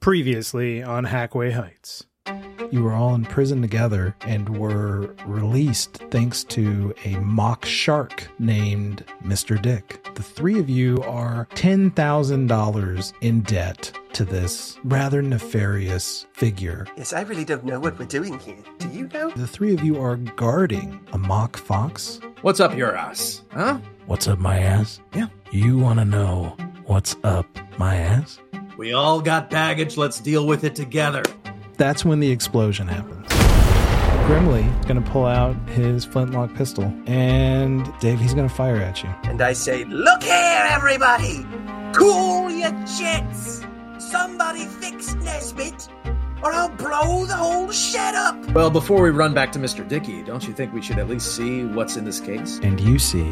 Previously on Hackway Heights. You were all in prison together and were released thanks to a mock shark named Mr. Dick. The three of you are $10,000 in debt to this rather nefarious figure. Yes, I really don't know what we're doing here. Do you know? The three of you are guarding a mock fox. What's up your ass? Huh? What's up my ass? Yeah. You want to know what's up my ass? We all got baggage. Let's deal with it together. That's when the explosion happens. Grimly going to pull out his flintlock pistol, and Dave, he's going to fire at you. And I say, Look here, everybody! Cool your jets! Somebody fix Nesbit, or I'll blow the whole shed up! Well, before we run back to Mr. Dickey, don't you think we should at least see what's in this case? And you see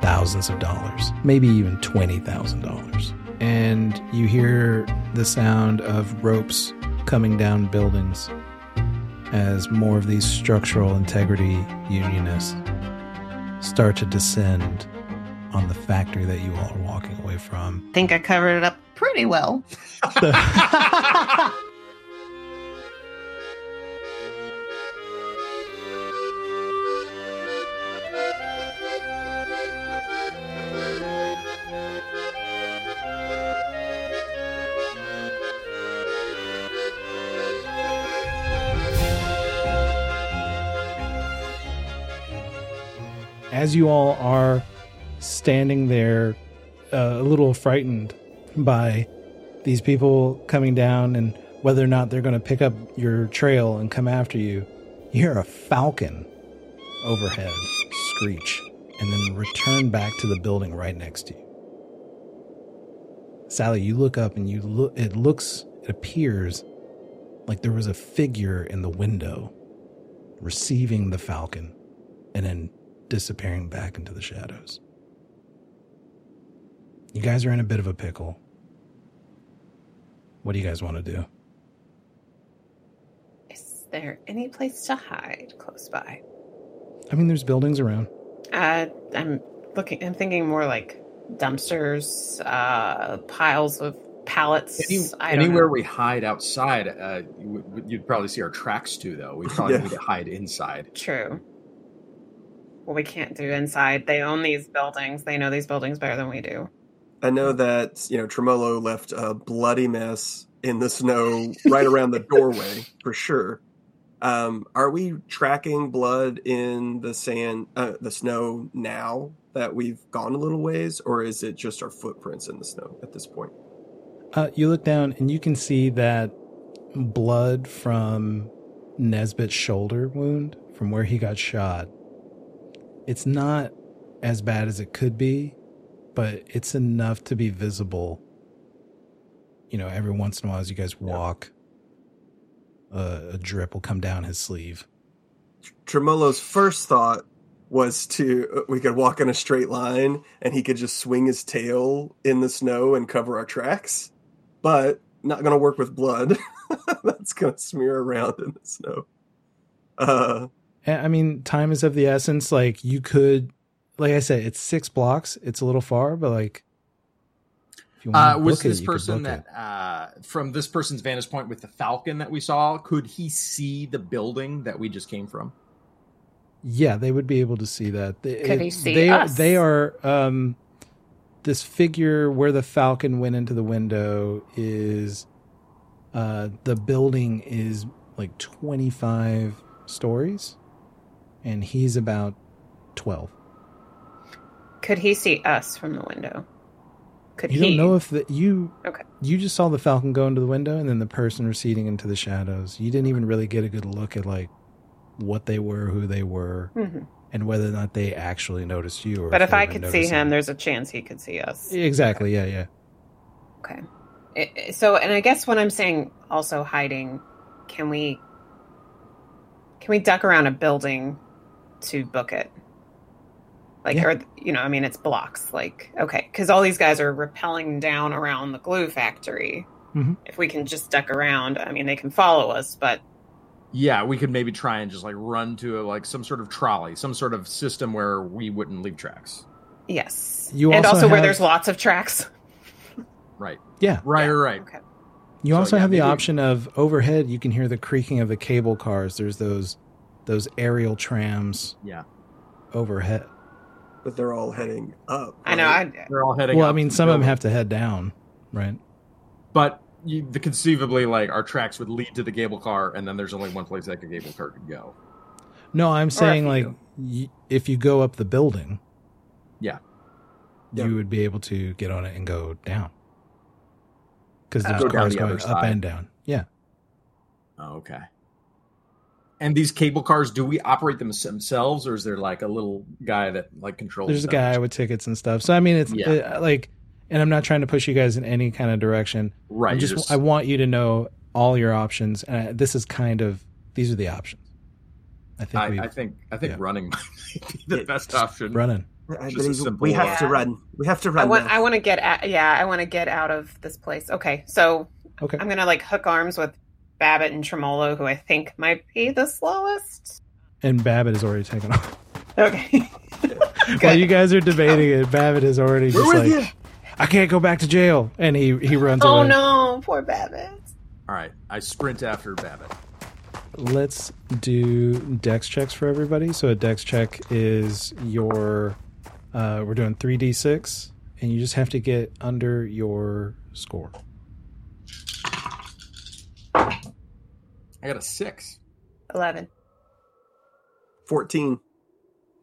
thousands of dollars, maybe even $20,000. And you hear the sound of ropes coming down buildings as more of these structural integrity unionists start to descend on the factory that you all are walking away from. I think I covered it up pretty well. As you all are standing there, uh, a little frightened by these people coming down and whether or not they're going to pick up your trail and come after you, you hear a falcon overhead screech and then return back to the building right next to you. Sally, you look up and you look, it looks, it appears like there was a figure in the window receiving the falcon and then disappearing back into the shadows. You guys are in a bit of a pickle. What do you guys want to do? Is there any place to hide close by? I mean, there's buildings around. Uh, I'm looking. I'm thinking more like dumpsters, uh, piles of pallets. Any, I don't anywhere know. we hide outside, uh, you, would- you'd probably see our tracks too, though. We probably Yeah. need to hide inside. True. Well, we can't do inside. They own these buildings. They know these buildings better than we do. I know that, you know, Tremolo left a bloody mess in the snow right around the doorway, for sure. Um, are we tracking blood in the sand, uh, the snow now that we've gone a little ways, or is it just our footprints in the snow at this point? Uh, you look down and you can see that blood from Nesbit's shoulder wound from where he got shot. It's not as bad as it could be, but it's enough to be visible. You know, every once in a while as you guys walk, uh, a drip will come down his sleeve. Tremolo's first thought was to we could walk in a straight line and he could just swing his tail in the snow and cover our tracks, but not going to work with blood. That's going to smear around in the snow. Uh, I I mean, time is of the essence. Like you could, like I said, it's six blocks. It's a little far, but like, if you Uh, wanna was book it, this person that, uh, from this person's vantage point with the falcon that we saw, could he see the building that we just came from? Yeah, they would be able to see that. They, Could he see they, us? They are um, this figure where the falcon went into the window is uh, the building is like twenty five stories, and he's about twelve. Could he see us from the window? Could You he? don't know if the, you Okay. you just saw the falcon go into the window and then the person receding into the shadows. You didn't even really get a good look at like what they were, who they were, Mhm. and whether or not they actually noticed you. Or But if they I could see noticing- him, there's a chance he could see us. exactly, yeah, yeah. Okay. So, and I guess when I'm saying also hiding, can we can we duck around a building to book it? Like, Yeah. or you know, I mean, it's blocks. Like, okay, because all these guys are rappelling down around the glue factory. Mhm. If we can just duck around, I mean, they can follow us, but Yeah, we could maybe try and just like run to a, like some sort of trolley, some sort of system where we wouldn't leave tracks. yes, You and also also where there's lots of tracks. Right. Yeah. Right. Yeah, Right. Okay. You So, also yeah, have the option of overhead. You can hear the creaking of the cable cars. There's those those aerial trams Yeah, overhead. But they're all heading up. I know. I, they're all heading. Well, I mean, some of them have to head down, right? but you, the conceivably, like our tracks would lead to the cable car, and then there's only one place that the cable car could go. No, I'm saying if like y- if you go up the building, Yeah. Yeah. you would be able to get on it and go down because Uh, there's Go down cars the going up side. and down. Yeah, Oh, okay. And these cable cars, do we operate them themselves, or is there like a little guy that like controls? there's a guy with tickets and stuff. So I mean, it's Yeah. uh, like, and I'm not trying to push you guys in any kind of direction. right? I you just, I want you to know all your options, and I, this is kind of these are the options. I think I, I think I think yeah. running might be the Yeah, best option. running. I Just believe we have to run. We have to run. I run. want. now. I want to get. Out, yeah, I want to get out of this place. Okay, so Okay, I'm gonna like hook arms with Babbitt and Tremolo, who I think might be the slowest. and Babbitt is already taken off. Okay. While you guys are debating it, Babbitt is already just like, you. I can't go back to jail, and he he runs oh away. no, poor Babbitt. All right, I sprint after Babbitt. Let's do dex checks for everybody. So a dex check is your uh, we're doing three d six, and you just have to get under your score. Got a six. Eleven. Fourteen.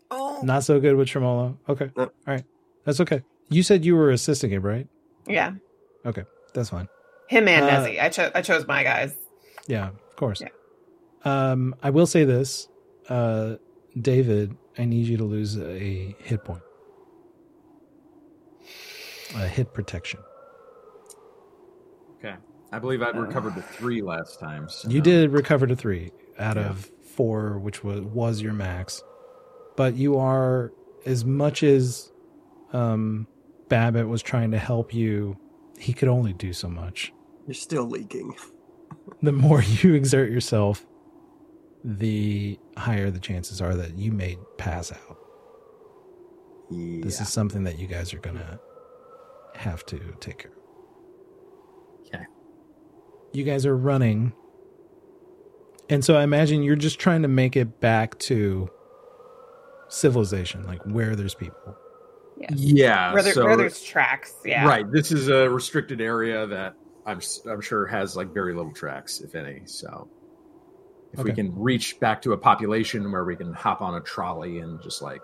Oh. Not so good with Tremolo. Okay, No. all right, that's okay. You said you were assisting him, right? Yeah, Okay, that's fine. him and Uh, Nezzy. I chose. I chose my guys. Yeah, of course. Yeah. Um, I will say this, uh, David. I need you to lose a hit point, a hit protection. Okay, I believe I recovered to three last time. So You did recover to three out Yeah. of four, which was was your max. But you are as much as um, Babbitt was trying to help you. He could only do so much. You're still leaking. The more you exert yourself, the higher the chances are that you may pass out. Yeah. This is something that you guys are gonna have to take care of. Okay. You guys are running. And so I imagine you're just trying to make it back to civilization, like where there's people. Yeah. Where, there, so, where there's tracks. Yeah. Right. This is a restricted area that I'm s- I'm sure has like very little tracks, if any. So if we can reach back to a population where we can hop on a trolley and just like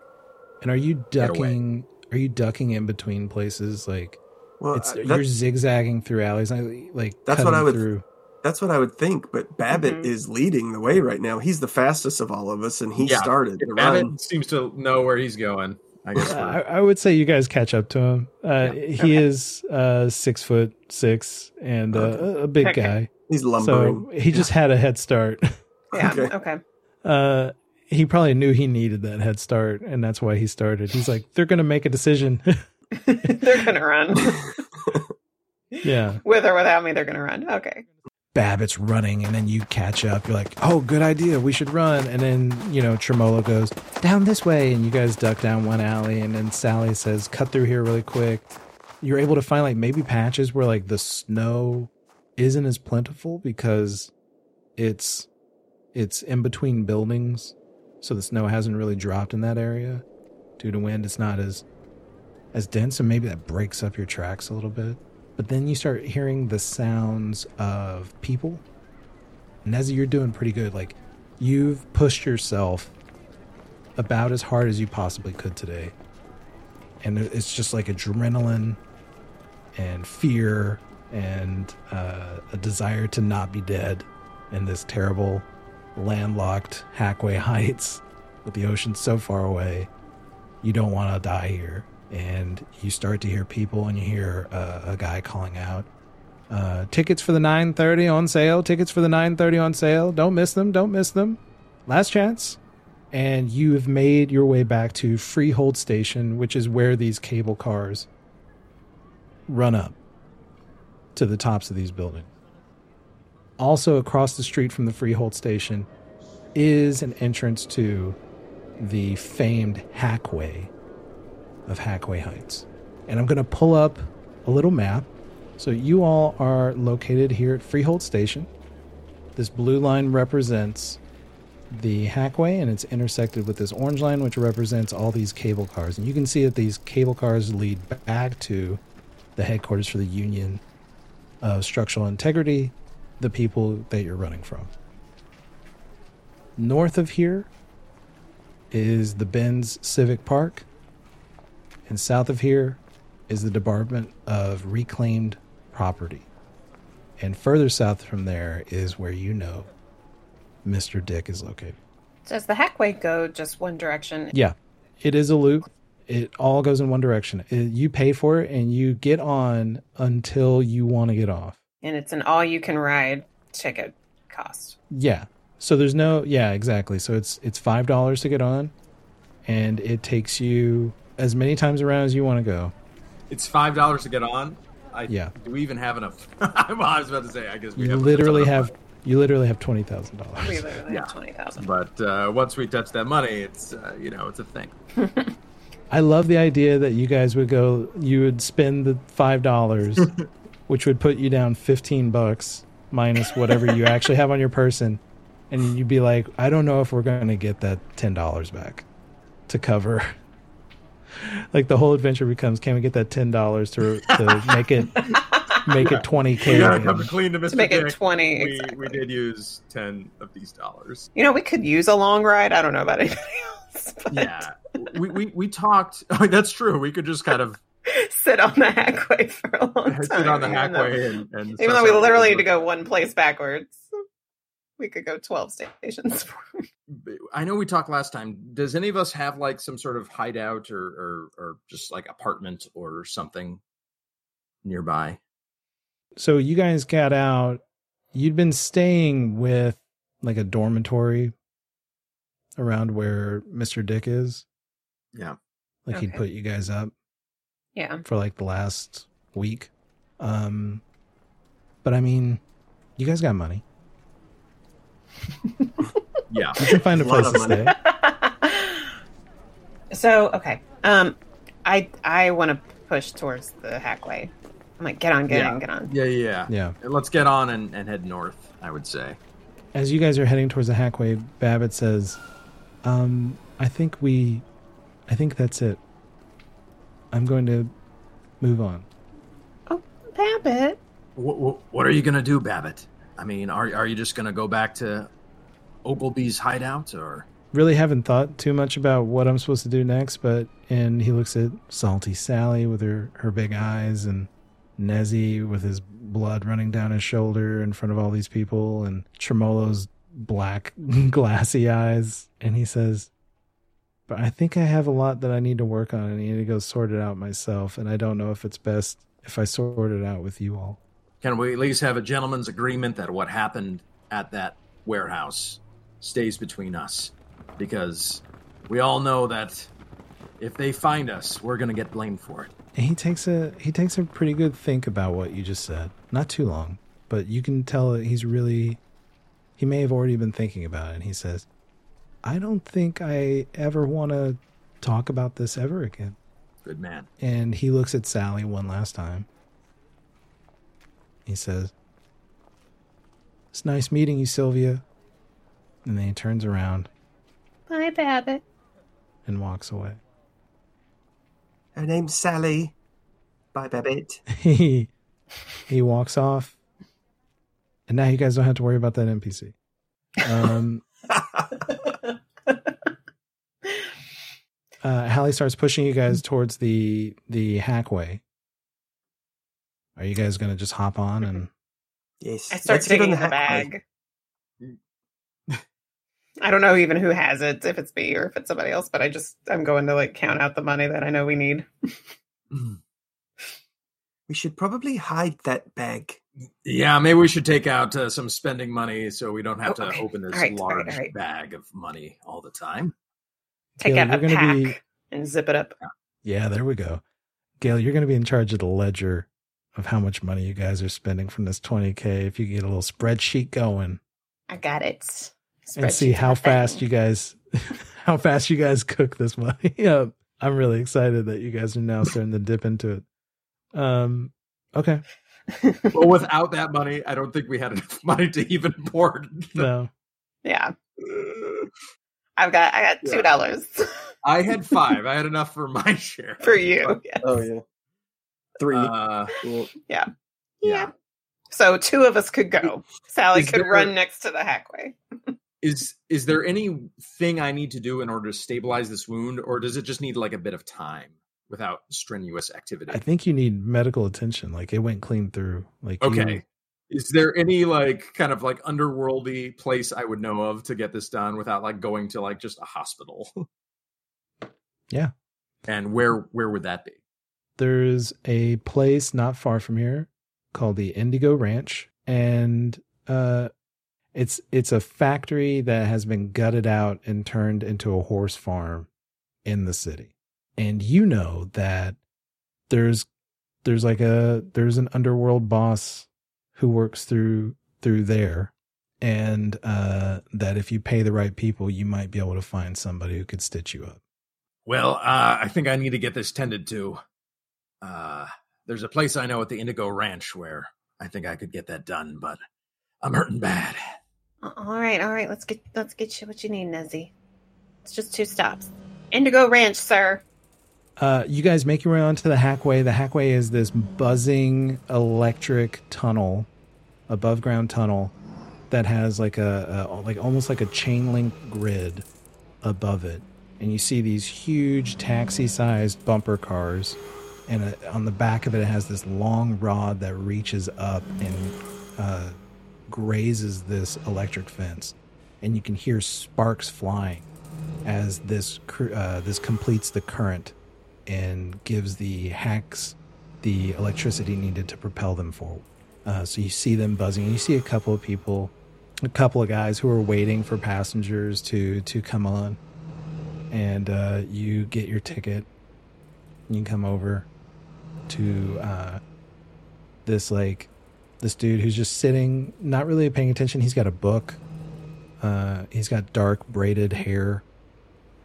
And are you ducking are you ducking in between places like Well, it's uh, you're zigzagging through alleys like like That's what I would- through that's what I would think. But Babbitt Mhm. is leading the way right now. He's the fastest of all of us, and he Yeah. started the Babbitt run. seems to know where he's going. I guess. Uh, I, I would say you guys catch up to him. Uh, He Okay. is uh, six foot six and uh, a big Okay. guy. He's lumbering. So he just had a head start. Yeah. Okay. Okay. Uh, he probably knew he needed that head start, and that's why he started. He's like, they're going to make a decision. they're gonna run yeah. with or without me. They're gonna run. Okay. Babbitt's running, and then you catch up. You're like, oh, good idea. We should run. And then, you know, Tremolo goes down this way, and you guys duck down one alley. And then Sally says, cut through here really quick. You're able to find like maybe patches where like the snow isn't as plentiful because it's it's in between buildings so the snow hasn't really dropped in that area due to wind it's not as as dense and maybe that breaks up your tracks a little bit but then you start hearing the sounds of people and as you're doing pretty good like you've pushed yourself about as hard as you possibly could today and it's just like adrenaline and fear and uh, a desire to not be dead in this terrible landlocked Hackway Heights with the ocean so far away. You don't want to die here. And you start to hear people and you hear uh, a guy calling out, uh, tickets for the 9.30 on sale, tickets for the 9.30 on sale. Don't miss them, don't miss them. Last chance. And you have made your way back to Freehold Station, which is where these cable cars run up to the tops of these buildings. Also, across the street from the Freehold station is an entrance to the famed Hackway of Hackway Heights. And I'm going to pull up a little map So you all are located here at Freehold Station. This blue line represents the hackway and it's intersected with this orange line which represents all these cable cars. And you can see that these cable cars lead back to the headquarters for the Union of Structural Integrity, the people that you're running from. North of here is the Benz Civic Park, and south of here is the Department of Reclaimed Property. And further south from there is where you know Mr. Dick is located. Does the hackway go just one direction? Yeah, it is a loop. It all goes in one direction. It- you pay for it and you get on until you want to get off. And it's an all you can ride ticket cost. Yeah. So there's no yeah, exactly. So it's it's five dollars to get on and it takes you as many times around as you want to go. It's five dollars to get on. I, Yeah. Do we even have enough? well, I was about to say. I guess we You have literally have you literally have twenty thousand We dollars. literally Yeah. have twenty thousand. But uh, once we touch that money, it's uh, you know it's a thing. I love the idea that you guys would go you would spend the five dollars which would put you down fifteen bucks minus whatever you actually have on your person and you'd be like, I don't know if we're gonna get that ten dollars back to cover like the whole adventure becomes can we get that ten dollars to to make it make it twenty K We gotta come clean to Mr. To make it twenty, We, exactly. we did use ten of these dollars. You know, we could use a long ride. I don't know about anybody else. But Yeah, we, we we talked. Oh, that's true. We could just kind of sit on the hackway for a long time. sit on the even though- hackway and, and Even though we literally need to go one place backwards, we could go twelve stations. I know we talked last time. Does any of us have like some sort of hideout or or, or just like apartment or something nearby? So you guys got out. You'd been staying with like a dormitory around where Mr. Dick is. Yeah. Like he'd put you guys up yeah, for like the last week. Um but I mean, you guys got money. Yeah. You can find a A place to money. stay. so okay, um, I I want to push towards the hackway. I'm like, get on, get Yeah. on, get on. Yeah, yeah, Yeah. Let's get on and, and head north, I would say. As you guys are heading towards the hackway, Babbitt says, um, I think we I think that's it. I'm going to move on. Oh, Babbitt. What, what, are you going to do, Babbitt? I mean, are, are you just going to go back to Ogilby's hideout or? really haven't thought too much about what I'm supposed to do next, but and he looks at Salty Sally with her her big eyes and Nezzy with his blood running down his shoulder in front of all these people and Tremolo's black glassy eyes and he says but I think I have a lot that I need to work on and I need to go sort it out myself and I don't know if it's best if I sort it out with you all. Can we at least have a gentleman's agreement that what happened at that warehouse stays between us? Because we all know that if they find us, we're going to get blamed for it. And he takes a he takes a pretty good think about what you just said. Not too long, but you can tell that he's really he may have already been thinking about it and he says, "I don't think I ever want to talk about this ever again." Good man. And he looks at Sally one last time. He says, "It's nice meeting you, Sylvia." And then he turns around Bye, Babbitt. and walks away. Her name's Sally. Bye, Babbitt. he he walks off and now you guys don't have to worry about that npc um uh hallie starts pushing you guys towards the the hackway are you guys gonna just hop on and yes. I start Let's get on the, hackway. bag. I don't know even who has it, if it's me or if it's somebody else, but I just I'm going to like count out the money that I know we need. We should probably hide that bag. Yeah, maybe we should take out uh, some spending money so we don't have Oh, to open this All right, all right, large all right. bag of money all the time. Take Gail, out a you're pack be and zip it up. yeah there we go gail you're gonna be in charge of the ledger of how much money you guys are spending from this 20k if you get a little spreadsheet going I got it. And see how fast thing. you guys how fast you guys cook this money up. I'm really excited that you guys are now starting to dip into it. Um okay. but without that money, I don't think we had enough money to even board. the- No. Yeah. I've got I got two dollars I had five. I had enough for my share. for you. Yes. Oh yeah, three. Uh, Yeah. yeah. So two of us could go. Sally Is could there- run next to the hackway. Is is there anything I need to do in order to stabilize this wound, or does it just need like a bit of time without strenuous activity? I think you need medical attention. Like it went clean through. Like you- Okay. Is there any like kind of like underworldy place I would know of to get this done without like going to like just a hospital? Yeah. And where where would that be? there's a place not far from here called the Indigo Ranch, and uh, it's it's a factory that has been gutted out and turned into a horse farm in the city. And you know that there's there's like a there's an underworld boss who works through through there and uh that if you pay the right people you might be able to find somebody who could stitch you up Well, uh, I think I need to get this tended to. Uh, there's a place I know at the Indigo Ranch where I think I could get that done, but I'm hurting bad. All right, all right. Let's get let's get you what you need, Nezzy. It's just two stops. Indigo Ranch, sir. Uh, you guys make your way onto the hackway. The hackway is this buzzing electric tunnel, above ground tunnel, that has like a, a like almost like a chain link grid above it, and you see these huge taxi sized bumper cars, and uh on the back of it, it has this long rod that reaches up and uh, grazes this electric fence, and you can hear sparks flying as this uh, this completes the current and gives the hacks the electricity needed to propel them forward. Uh, so you see them buzzing. You see a couple of people, a couple of guys who are waiting for passengers to to come on, and uh, you get your ticket. You come over to uh, this like this dude who's just sitting, not really paying attention. He's got a book. Uh, he's got dark braided hair,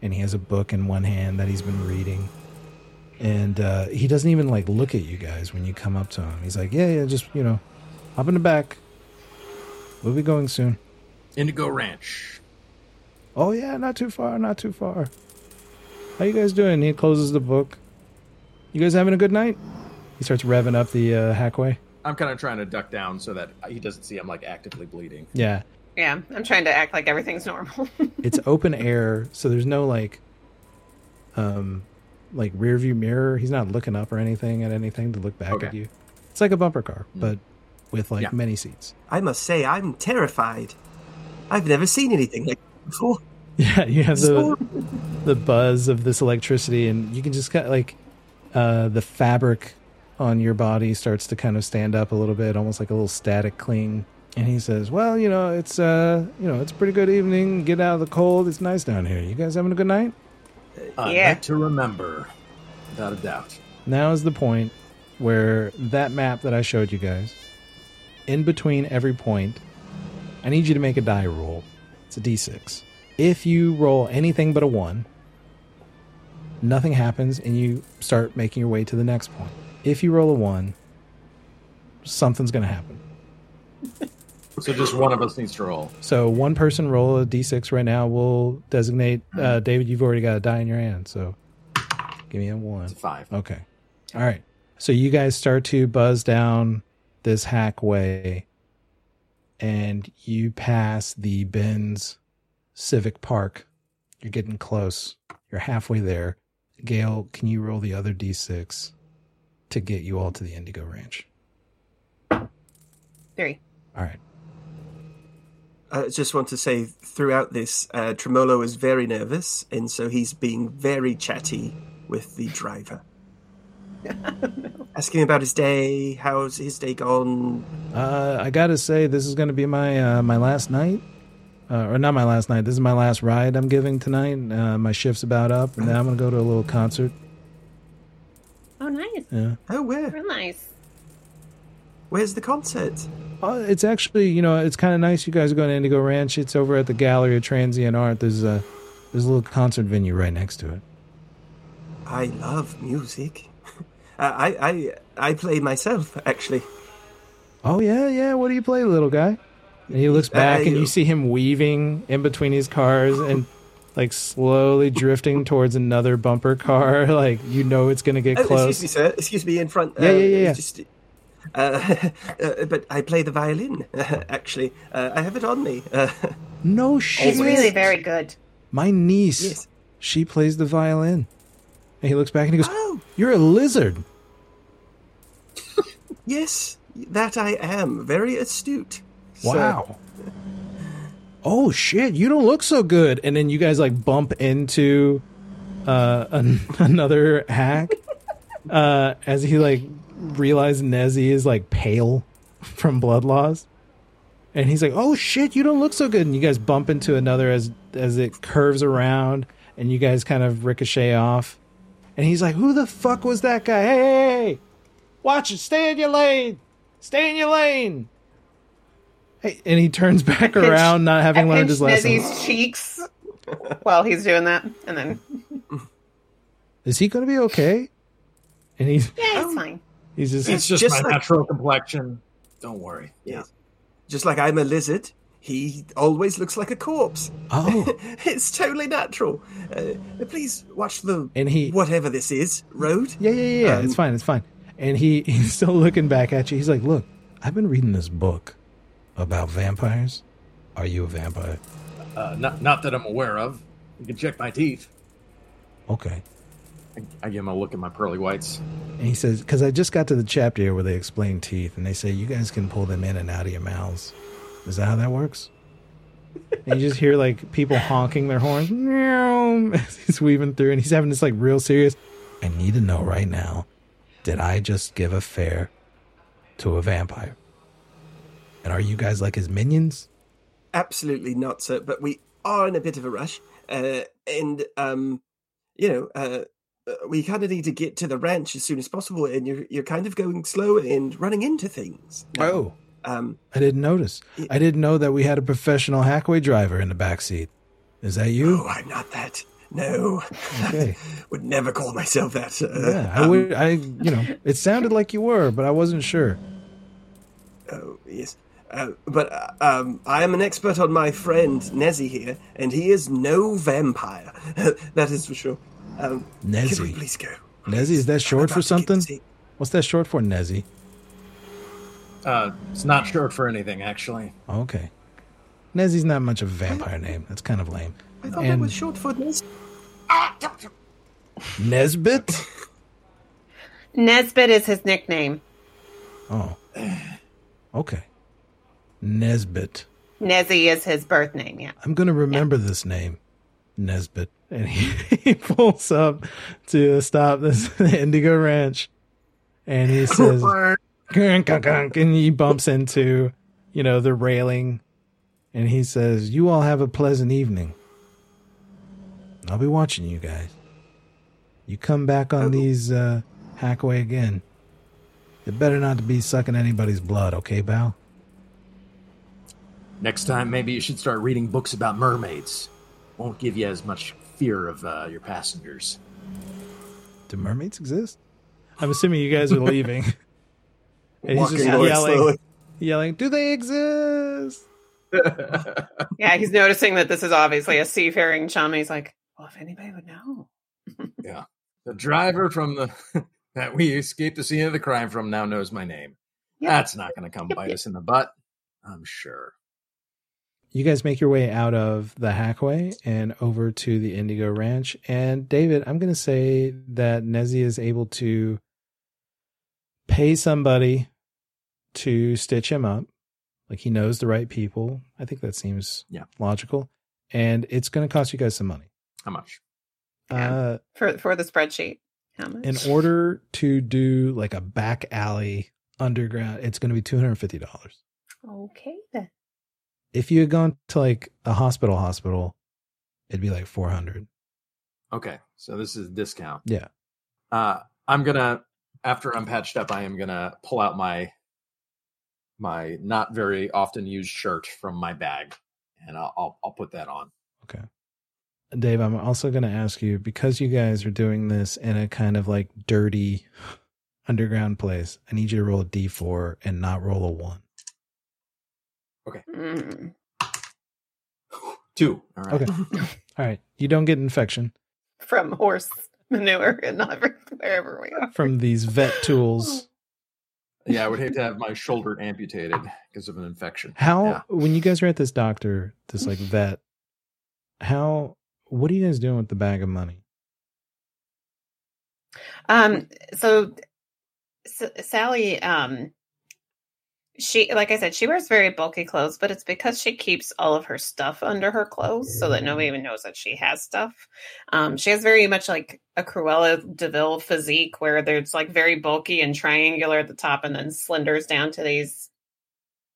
and he has a book in one hand that he's been reading and uh, he doesn't even like look at you guys when you come up to him. He's like, "Yeah, yeah, just you know, hop in the back. We'll be going soon." Indigo Ranch. Oh yeah, not too far, not too far. How you guys doing? He closes the book. You guys having a good night? He starts revving up the uh, hackway. I'm kind of trying to duck down so that he doesn't see I'm like actively bleeding. Yeah, Yeah, I'm trying to act like everything's normal. it's open air, so there's no like, um, like rear view mirror. He's not looking up or anything at anything to look back Okay. at you. It's like a bumper car, but with like Yeah. many seats. I must say, I'm terrified. I've never seen anything like before. Yeah, you have the the buzz of this electricity, and you can just kind of like uh, the fabric on your body starts to kind of stand up a little bit, almost like a little static cling. And he says, "Well, you know, it's uh, you know, it's a pretty good evening. Get out of the cold. It's nice down here. You guys having a good night? A Yeah. night to remember, without a doubt. Now is the point where that map that I showed you guys, in between every point, I need you to make a die roll. It's a d6. If you roll anything but a 1, nothing happens and you start making your way to the next point. If you roll a 1, something's going to happen. So just one of us needs to roll. So one person roll a d6 right now. We'll designate uh, David. You've already got a die in your hand, so give me a one. It's a five. Okay. All right. So you guys start to buzz down this hackway, and you pass the Benz Civic Park. You're getting close. You're halfway there. Gail, can you roll the other d6 to get you all to the Indigo Ranch? Three. All right. I just want to say throughout this, uh, Tremolo is very nervous, and so he's being very chatty with the driver. Asking about his day, how's his day gone? Uh, I gotta say, this is gonna be my uh, my last night, uh, or not my last night. This is my last ride I'm giving tonight. Uh, my shift's about up, and then I'm gonna go to a little concert. Oh, nice. Yeah, Oh, where? Real nice. Where's the concert? uh, it's actually you know it's kind of nice. You guys are going to Indigo Ranch. It's over at the Gallery of Transient Art. There's a there's a little concert venue right next to it. I love music. uh, I, I I play myself actually. Oh yeah, yeah. What do you play, little guy? And he looks back, and you- you see him weaving in between his cars and like slowly drifting towards another bumper car. Like you know it's gonna get Oh, close. excuse me, sir. Excuse me, in front. Yeah, yeah, yeah, yeah. Just, uh, uh, but I play the violin. Actually, uh, I have it on me. Uh, No He's shit. really very good. My niece, yes. she plays the violin. And he looks back and he goes, Oh, "You're a lizard." yes, that I am. Very astute. So- Wow. Oh shit, you don't look so good. And then you guys like bump into uh an- another hack uh as he like realizes Nezzy is like pale from blood loss. And he's like, "Oh shit, you don't look so good." And you guys bump into another as as it curves around and you guys kind of ricochet off. And he's like, "Who the fuck was that guy? Hey, hey, hey. Watch it. Stay in your lane. Stay in your lane." Hey, and he turns back pinch- around, not having I learned pinch his lesson. Nezzy's cheeks while he's doing that, and then Is he going to be okay? And he's yeah, it's fine. he's just It's just, Just my like- natural complexion. Don't worry. Yeah. Just like I'm a lizard, he always looks like a corpse. oh, it's totally natural. Uh, please watch the and he whatever this is road. yeah yeah yeah, yeah. Um, it's fine it's fine. And he he's still looking back at you. He's like, "Look, I've been reading this book about vampires. Are you a vampire? Uh, not, not that I'm aware of. You can check my teeth. Okay." I, I give him a look at my pearly whites. And he says, "Because I just got to the chapter here where they explain teeth, and they say you guys can pull them in and out of your mouths. Is that how that works?" and you just hear like people honking their horns as he's weaving through, and he's having this like real serious. I need to know right now: Did I just give a fare to a vampire? And are you guys like his minions? Absolutely not, sir. But we are in a bit of a rush, uh, and um, you know, uh, uh, we kind of need to get to the ranch as soon as possible. And you're you're kind of going slow and running into things. now. Oh, um, I didn't notice. I didn't know that we had a professional Hackway driver in the back seat. Is that you? oh, I'm not that. No, Okay. would never call myself that. Uh, Yeah, I um, would. I, you know, it sounded like you were, but I wasn't sure. Oh, yes. Uh, but uh, um, I am an expert on my friend Nezzy here, and he is no vampire. that is for sure. Um, Can we Nezzy. please go? Nezzy, is that short for something? What's that short for, Nezzy? Uh, it's not short for anything, actually. Okay. Nezzy's not much of a vampire name. That's kind of lame. I thought that And- was short for Nez. Nesbit? Nesbit is his nickname. Oh. Okay. Nesbit. Nezzy is his birth name. Yeah. I'm going to remember this name. Nesbit. And he, he pulls up to stop this Indigo Ranch. And he says, and he bumps into, you know, the railing. And he says, You all have a pleasant evening. I'll be watching you guys. You come back on these uh, Hackaway again. It better not to be sucking anybody's blood, okay, Bal? Next time, maybe you should start reading books about mermaids. Won't give you as much fear of uh, your passengers. Do mermaids exist? I'm assuming you guys are leaving. and he's just Walking yelling, slowly. yelling, Do they exist? Yeah, he's noticing that this is obviously a seafaring chum. He's like, well, if anybody would know. Yeah, the driver from the that we escaped the scene of the crime from now knows my name. Yep. That's not going to come bite us in the butt. I'm sure. You guys make your way out of the Hackway and over to the Indigo Ranch. And David, I'm going to say that Nezzy is able to pay somebody to stitch him up. Like he knows the right people. I think that seems Yeah. logical. And it's going to cost you guys some money. How much? Yeah. Uh, For for the spreadsheet. How much? in order to do like a back alley underground, it's going to be $250. Okay then. If you had gone to like a hospital hospital, it'd be like 400. Okay, so this is a discount. Yeah. Uh, I'm gonna after I'm patched up, I am gonna pull out my my not very often used shirt from my bag, and I'll I'll, I'll put that on. Okay. Dave, I'm also going to ask you because you guys are doing this in a kind of like dirty underground place. I need you to roll a d4 and not roll a one. Mm. Two. All right. Okay. All right. You don't get infection From horse manure and every, wherever we are. from these vet tools. Yeah, I would hate to have my shoulder amputated because of an infection. How Yeah. when you guys are at this doctor, this like vet, how what are you guys doing with the bag of money? Um, so S- Sally, um, she, like I said, she wears very bulky clothes, but it's because she keeps all of her stuff under her clothes so that nobody even knows that she has stuff. Um, she has very much like a Cruella de Vil physique where there's like very bulky and triangular at the top and then slenders down to these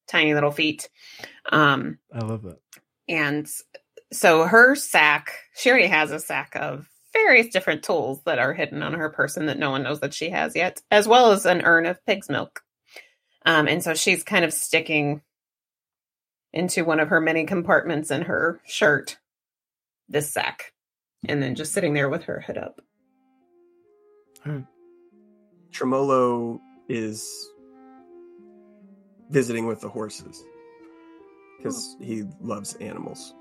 tiny little feet. Um, I love that. and so her sack, she already has a sack of various different tools that are hidden on her person that no one knows that she has yet, as well as an urn of pig's milk. Um, and so she's kind of sticking into one of her many compartments in her shirt this sack, and then just sitting there with her hood up. Tremolo is visiting with the horses because he loves animals.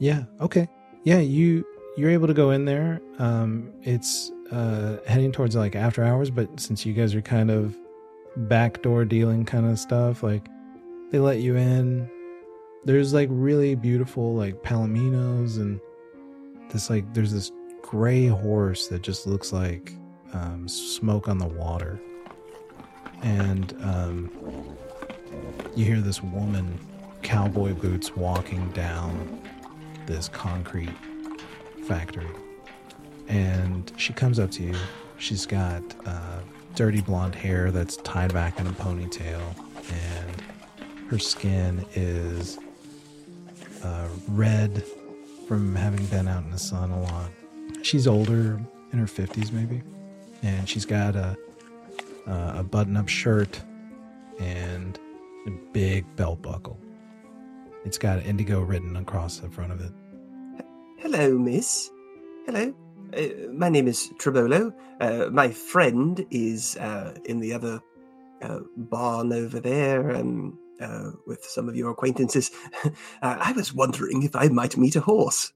Yeah. Okay. Yeah. You you're able to go in there. Um, it's uh heading towards like after hours, but since you guys are kind of backdoor dealing kind of stuff, like they let you in. There's like really beautiful like palominos and this like there's this gray horse that just looks like um, smoke on the water, and um, you hear this woman cowboy boots walking down this concrete factory. And she comes up to you. She's got uh, dirty blonde hair that's tied back in a ponytail, and her skin is uh, red from having been out in the sun a lot. She's older, in her 50s maybe, and she's got a, a button up shirt and a big belt buckle. It's got indigo written across the front of it. Hello, miss. Hello. Uh, my name is Tremolo. Uh, my friend is uh, in the other uh, barn over there um, uh, with some of your acquaintances. I was wondering if I might meet a horse.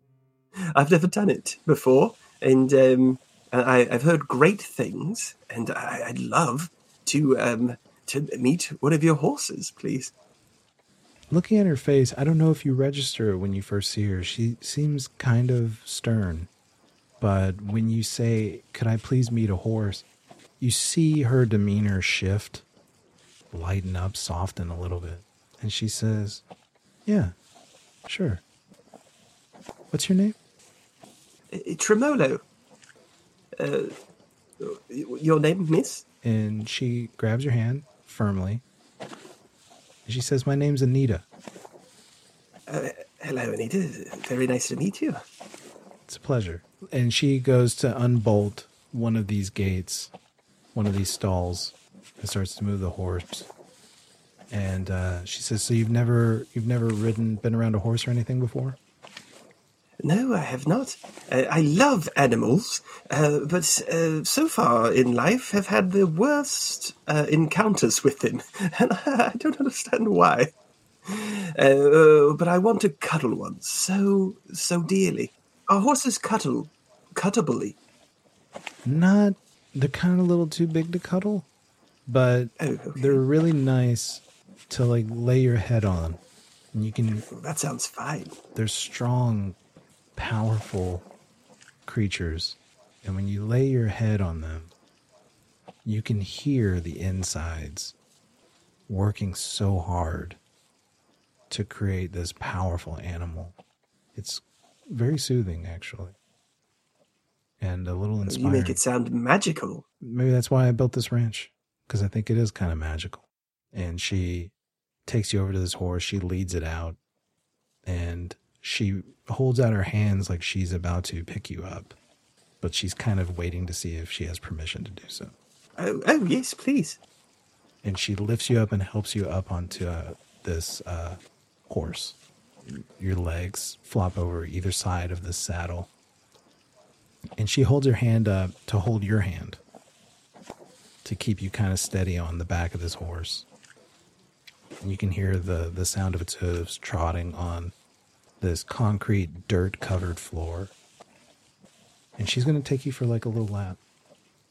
I've never done it before, and um, I, I've heard great things, and I, I'd love to um, to meet one of your horses, please. Looking at her face, I don't know if you register when you first see her. She seems kind of stern. But when you say, Could I please meet a horse? you see her demeanor shift, lighten up, soften a little bit. And she says, Yeah, sure. What's your name? Uh, Tremolo. Uh, your name, miss? And she grabs your hand firmly. And she says, My name's Anita. Uh, hello, Anita. Very nice to meet you. It's a pleasure. And she goes to unbolt one of these gates, one of these stalls, and starts to move the horse. And uh, she says, "So you've never, you've never ridden, been around a horse or anything before?" No, I have not. Uh, I love animals, uh, but uh, so far in life have had the worst uh, encounters with them, and I don't understand why. Uh, but I want to cuddle one so so dearly. Are horses cuddle cuddably? Not, they're kind of a little too big to cuddle, but Oh, okay. they're really nice to like lay your head on. And you can that sounds fine. they're strong, powerful creatures. And when you lay your head on them, you can hear the insides working so hard to create this powerful animal. It's very soothing, actually, and a little inspiring. You make it sound magical. Maybe that's why I built this ranch because I think it is kind of magical. And she takes you over to this horse. She leads it out, and she holds out her hands like she's about to pick you up, but she's kind of waiting to see if she has permission to do so. Oh, oh yes, please. And she lifts you up and helps you up onto uh, this uh, horse. Your legs flop over either side of the saddle. And she holds her hand up to hold your hand. to keep you kind of steady on the back of this horse. And you can hear the, the sound of its hooves trotting on this concrete, dirt covered floor. And she's going to take you for like a little lap.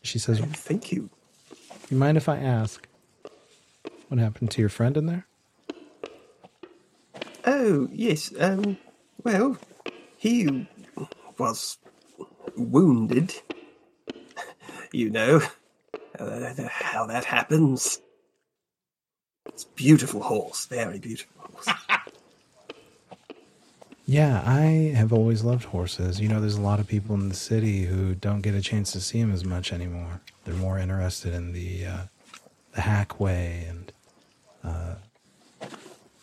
She says, Thank you. You mind if I ask what happened to your friend in there? Oh, yes. Um, well, he was wounded. You know how that happens. It's beautiful horse, very beautiful horse. Yeah, I have always loved horses. You know, there's a lot of people in the city who don't get a chance to see them as much anymore. They're more interested in the uh, the hackway and uh,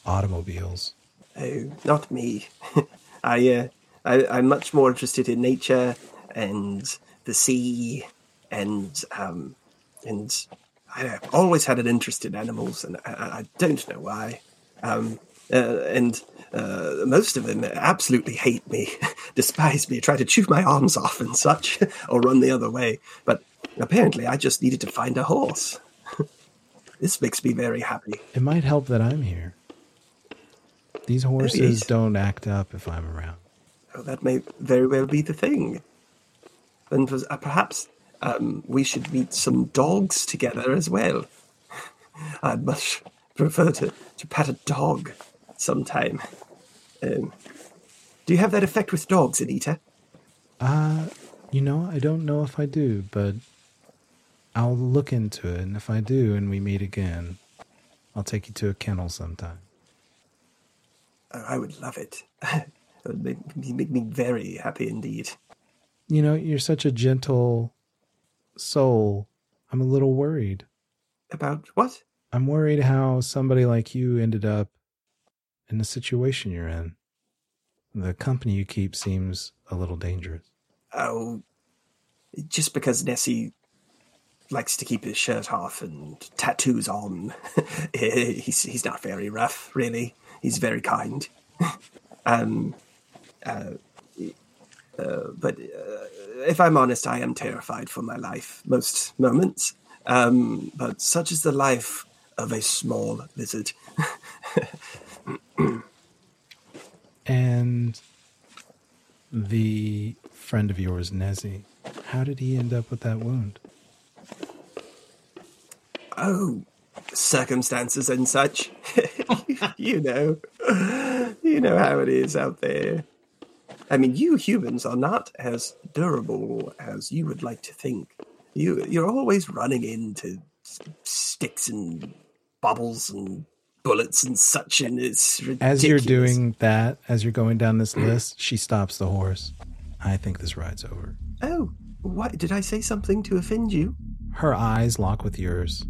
automobiles. Oh, not me. I, uh, I, I'm much more interested in nature and the sea, and um, and I always had an interest in animals, and I, I don't know why. Um, uh, and uh, most of them absolutely hate me, despise me, try to chew my arms off and such, or run the other way. But apparently, I just needed to find a horse. this makes me very happy. It might help that I'm here. These horses don't act up if I'm around. Oh, that may very well be the thing. And uh, perhaps um, we should meet some dogs together as well. I'd much prefer to, to pat a dog sometime. Um, do you have that effect with dogs, Anita? Uh, you know, I don't know if I do, but I'll look into it. And if I do and we meet again, I'll take you to a kennel sometime. I would love it. it would make me, make me very happy indeed. You know, you're such a gentle soul. I'm a little worried. About what? I'm worried how somebody like you ended up in the situation you're in. The company you keep seems a little dangerous. Oh, just because Nezzy likes to keep his shirt off and tattoos on, he's he's not very rough, really. He's very kind. um, uh, uh, but uh, if I'm honest, I am terrified for my life most moments. Um, but such is the life of a small lizard. And the friend of yours, Nezzy, how did he end up with that wound? Oh, circumstances and such. you know, you know how it is out there. I mean, you humans are not as durable as you would like to think. You you're always running into sticks and bubbles and bullets and such, and it's ridiculous. As you're doing that, as you're going down this list, she stops the horse. I think this ride's over. Oh, what did I say something to offend you? Her eyes lock with yours.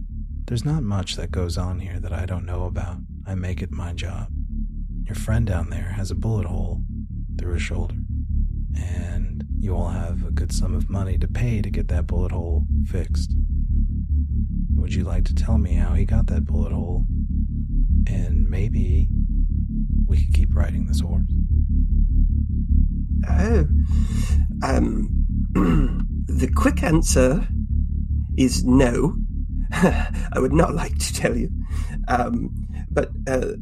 There's not much that goes on here that I don't know about. I make it my job. Your friend down there has a bullet hole through his shoulder. And you all have a good sum of money to pay to get that bullet hole fixed. Would you like to tell me how he got that bullet hole? And maybe we could keep riding this horse. Oh, um, the quick answer is no. I would not like to tell you, um, but uh,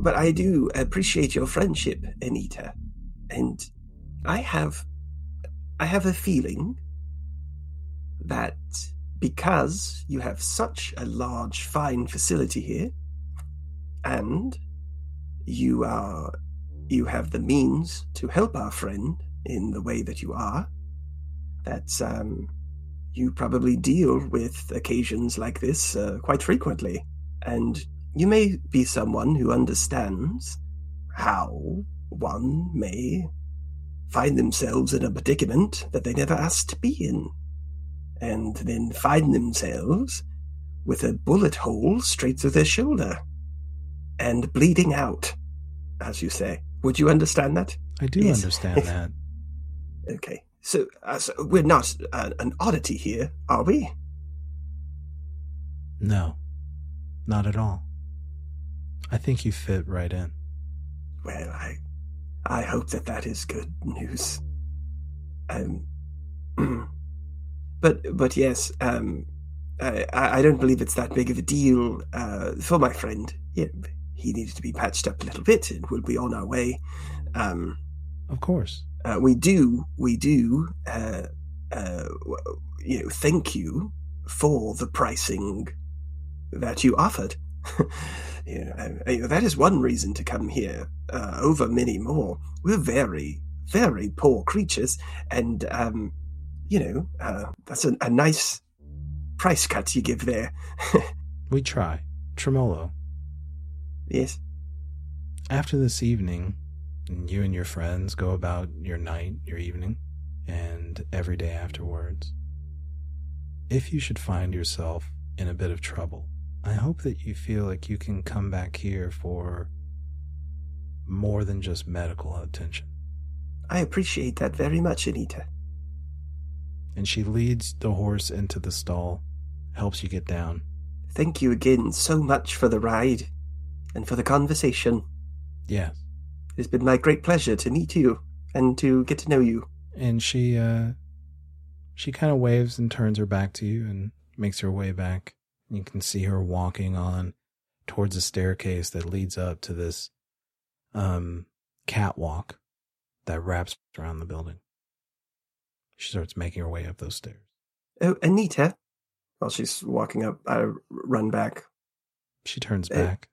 but I do appreciate your friendship, Anita, and I have I have a feeling that because you have such a large, fine facility here, and you are you have the means to help our friend in the way that you are, that um, you probably deal with occasions like this uh, quite frequently. And you may be someone who understands how one may find themselves in a predicament that they never asked to be in, and then find themselves with a bullet hole straight through their shoulder and bleeding out, as you say. Would you understand that? I do Yes. understand that. Okay. So, uh, so we're not uh, an oddity here, are we? No, not at all. I think you fit right in. Well, I, I hope that that is good news. Um, but but yes, um, I, I don't believe it's that big of a deal uh, for my friend. Yeah, he needed to be patched up a little bit, and we'll be on our way. Um, Of course. Uh, we do, we do, uh, uh, you know, thank you for the pricing that you offered. that is one reason to come here uh, over many more. We're very, very poor creatures, and um, you know, uh, that's a, a nice price cut you give there. We try. Tremolo, yes. after this evening, you and your friends go about your night, your evening, and every day afterwards. If you should find yourself in a bit of trouble, I hope that you feel like you can come back here for more than just medical attention. I appreciate that very much, Anita. And she leads the horse into the stall, helps you get down. Thank you again so much for the ride and for the conversation. Yes. It's been my great pleasure to meet you and to get to know you. and she uh she kind of waves and turns her back to you and makes her way back you can see her walking on towards a staircase that leads up to this um catwalk that wraps around the building she starts making her way up those stairs Oh, Anita. While she's walking up, I run back. she turns Eh. back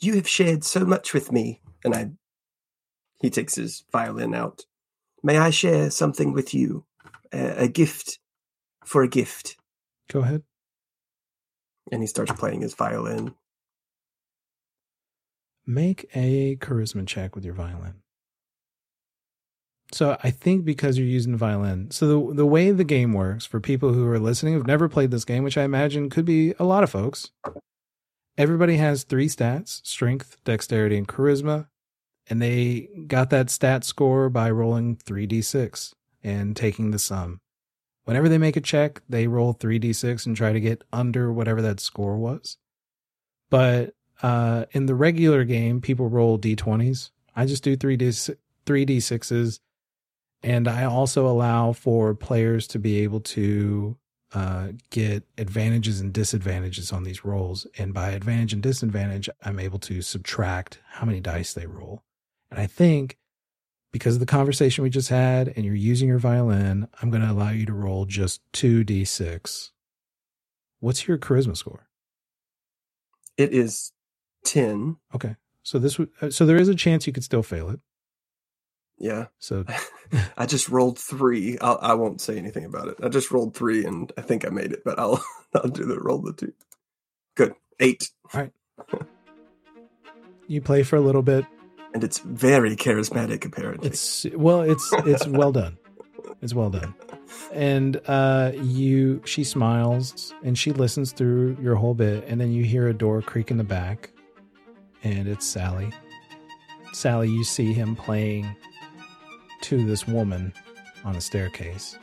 You have shared so much with me. And I. He takes his violin out. May I share something with you? A, a gift for a gift. go ahead And he starts playing his violin. make a charisma check with your violin so i think because you're using violin so the, the way the game works for people who are listening who've never played this game which i imagine could be a lot of folks everybody has three stats strength dexterity and charisma and they got that stat score by rolling 3d6 and taking the sum whenever they make a check they roll 3d6 and try to get under whatever that score was but uh, in the regular game, people roll d20s. I just do three d three d6s, and I also allow for players to be able to uh, get advantages and disadvantages on these rolls. And by advantage and disadvantage, I'm able to subtract how many dice they roll. And I think because of the conversation we just had, and you're using your violin, I'm going to allow you to roll just two d6. What's your charisma score? It is 10. Okay. So this would uh, so there is a chance you could still fail it. Yeah. So I just rolled three. I'll, I won't say anything about it. I just rolled three and I think I made it, but I'll, I'll do the roll the two. Good. Eight. All right. you play for a little bit. And it's very charismatic, apparently. It's well, it's it's well done. It's well done. And uh you she smiles and she listens through your whole bit and then you hear a door creak in the back and it's Sally. Sally, you see him playing to this woman on a staircase.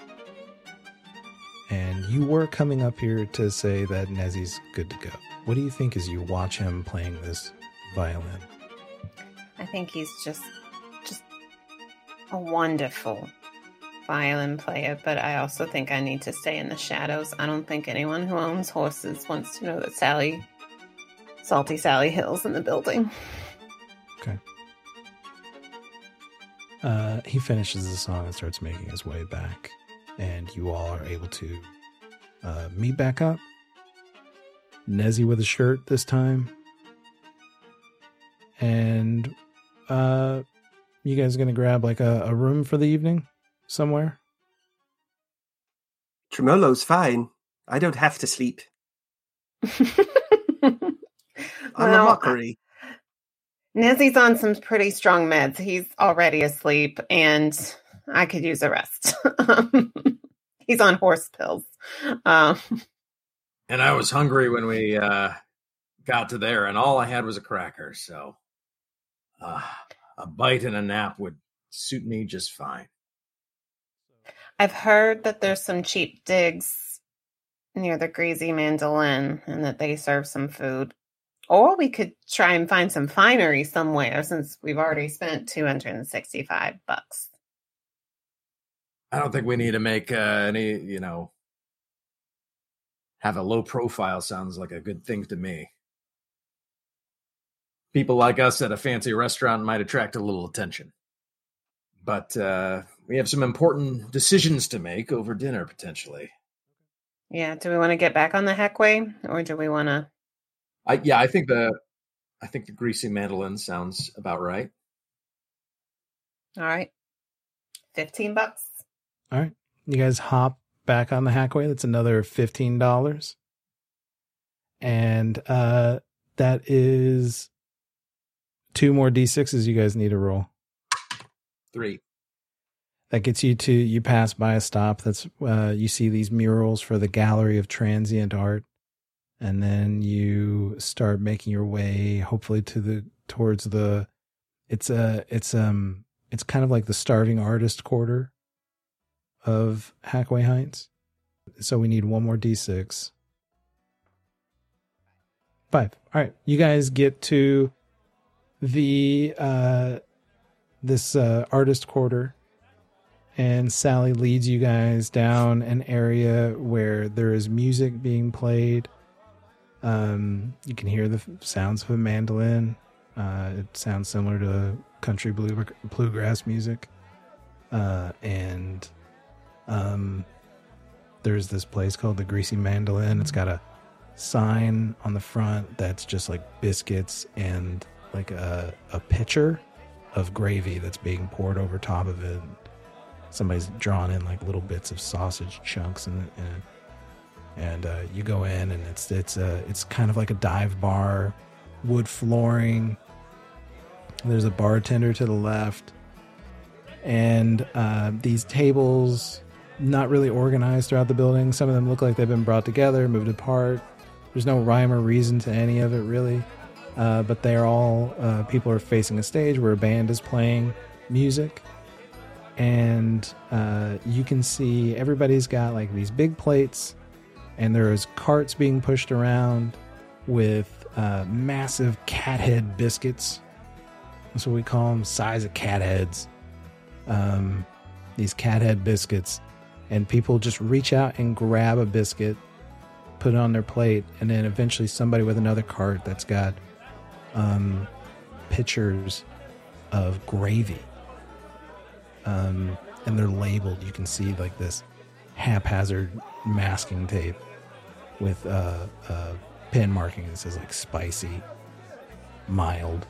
And you were coming up here to say that Nezzy's good to go. What do you think as you watch him playing this violin? I think he's just just a wonderful violin player, but I also think I need to stay in the shadows. I don't think anyone who owns horses wants to know that Sally Salty Sally Hill's in the building. Uh, he finishes the song and starts making his way back, and you all are able to uh, meet back up. Nezzy with a shirt this time, and uh, you guys gonna grab like a, a room for the evening somewhere. Tremolo's fine. I don't have to sleep. I'm a Well, mockery. Nezzy's on some pretty strong meds. He's already asleep, and I could use a rest. He's on horse pills. Um, And I was hungry when we uh, got to there, and all I had was a cracker. So uh, a bite and a nap would suit me just fine. I've heard that there's some cheap digs near the Greasy Mandolin and that they serve some food. Or we could try and find some finery somewhere since we've already spent 265 bucks. I don't think we need to make uh, any, you know, have a low profile sounds like a good thing to me. People like us at a fancy restaurant might attract a little attention. But uh, we have some important decisions to make over dinner potentially. Yeah. Do we want to get back on the hackway or do we want to? I yeah, I think the I think the greasy mandolin sounds about right. All right. 15 bucks. All right. You guys hop back on the hackway. That's another $15. And uh that is two more D6s you guys need to roll. Three. That gets you to you pass by a stop. That's uh you see these murals for the Gallery of Transient Art. And then you start making your way hopefully to the towards the it's a it's um it's kind of like the starving artist quarter of Hackway Heights. So we need one more d6. Five. All right. You guys get to the uh this uh artist quarter and Sally leads you guys down an area where there is music being played. Um you can hear the sounds of a mandolin. Uh it sounds similar to country blue bluegrass music. Uh and um there's this place called the Greasy Mandolin. It's got a sign on the front that's just like biscuits and like a a pitcher of gravy that's being poured over top of it. Somebody's drawn in like little bits of sausage chunks it, in it. And uh, you go in and it's it's a it's kind of like a dive bar, wood flooring. There's a bartender to the left, and uh, these tables not really organized throughout the building. Some of them look like they've been brought together, moved apart. There's no rhyme or reason to any of it really, uh, but they're all uh, people are facing a stage where a band is playing music, and uh, you can see everybody's got like these big plates, and there's carts being pushed around with uh, massive cat head biscuits. That's what we call them, size of cat heads. Um, these cat head biscuits and people just reach out and grab a biscuit, put it on their plate, and then eventually somebody with another cart that's got um, pitchers of gravy. Um, and they're labeled. You can see like this haphazard masking tape with uh, uh, pen marking that says like spicy, mild.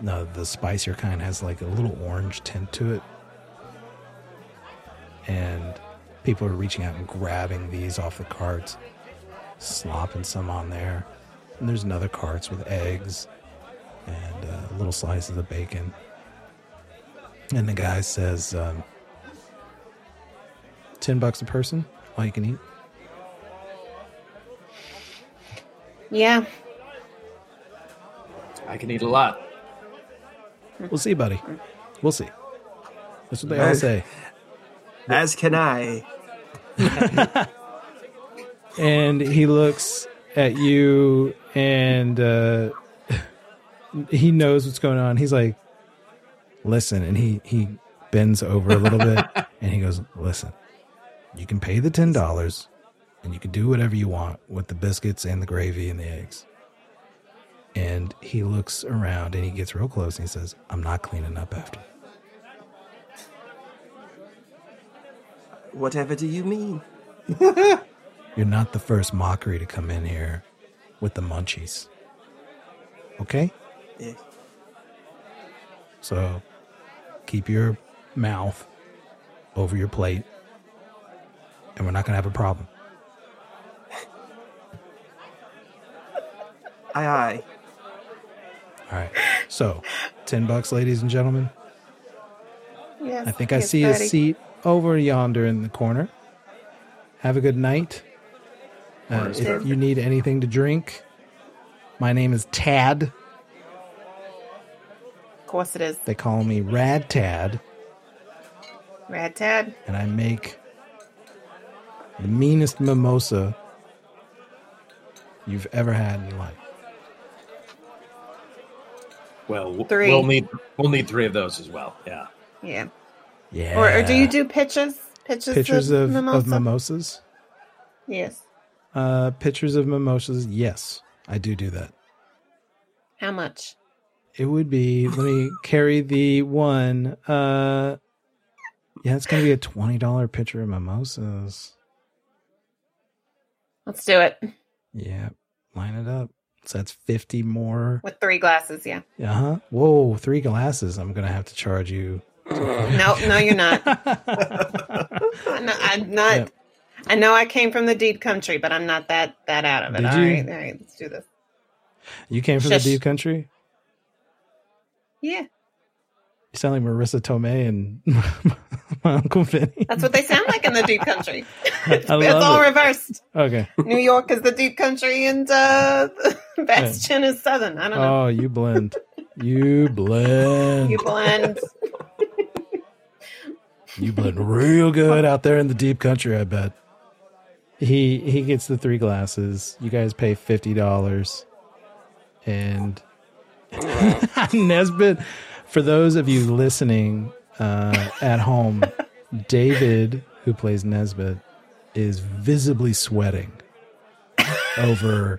The spicier kind has like a little orange tint to it and people are reaching out and grabbing these off the carts, slopping some on there. And there's another carts with eggs and uh, little slices of bacon. And the guy says, um, 10 bucks a person, all you can eat. Yeah. I can eat a lot. We'll see, buddy. We'll see. That's what they all say. As can I. and he looks at you and uh he knows what's going on he's like listen and he he bends over a little bit and he goes listen you can pay the ten dollars and you can do whatever you want with the biscuits and the gravy and the eggs and he looks around and he gets real close and he says i'm not cleaning up after you." Whatever do you mean? you're not the first mockery to come in here with the munchies okay Eh, So keep your mouth over your plate, and we're not going to have a problem. Aye, aye. All right. So, 10 bucks, ladies and gentlemen. Yes. I think I yes, see a seat over yonder in the corner. Have a good night. Uh, if perfect. you need anything to drink, my name is Tad. Of course it is. They call me Rad Tad, Rad Tad. and I make the meanest mimosa you've ever had in your life. Well, Three. we'll need we'll need three of those as well. Yeah. Yeah. Yeah. Or, or do you do pitches? Pitches, pictures of, mimosa? of mimosas? Yes. Uh, pictures of mimosas. Yes, I do do that. How much? It would be. Let me carry the one. Uh, yeah, it's gonna be a twenty dollar pitcher of mimosas. Let's do it Yeah, line it up. So that's fifty more. with three glasses. Yeah. Uh huh. Whoa, three glasses. I'm gonna have to charge you. No, no, you're not. I'm not. I'm not Yeah. I know I came from the deep country, but I'm not that that out of it. Did All you? right, all right, let's do this. you came from Shush. the deep country. Yeah, You sound like Marisa Tomei and my uncle Vinny. that's what they sound like in the deep country. it's, I it's love all it. reversed. Okay. New York is the deep country, and uh, Bastion is southern. I don't know. Oh, you blend. You blend. you blend. You blend real good out there in the deep country, I bet. He he gets the three glasses. You guys pay fifty dollars. And Nesbit, for those of you listening uh, at home, David, who plays Nesbit, is visibly sweating over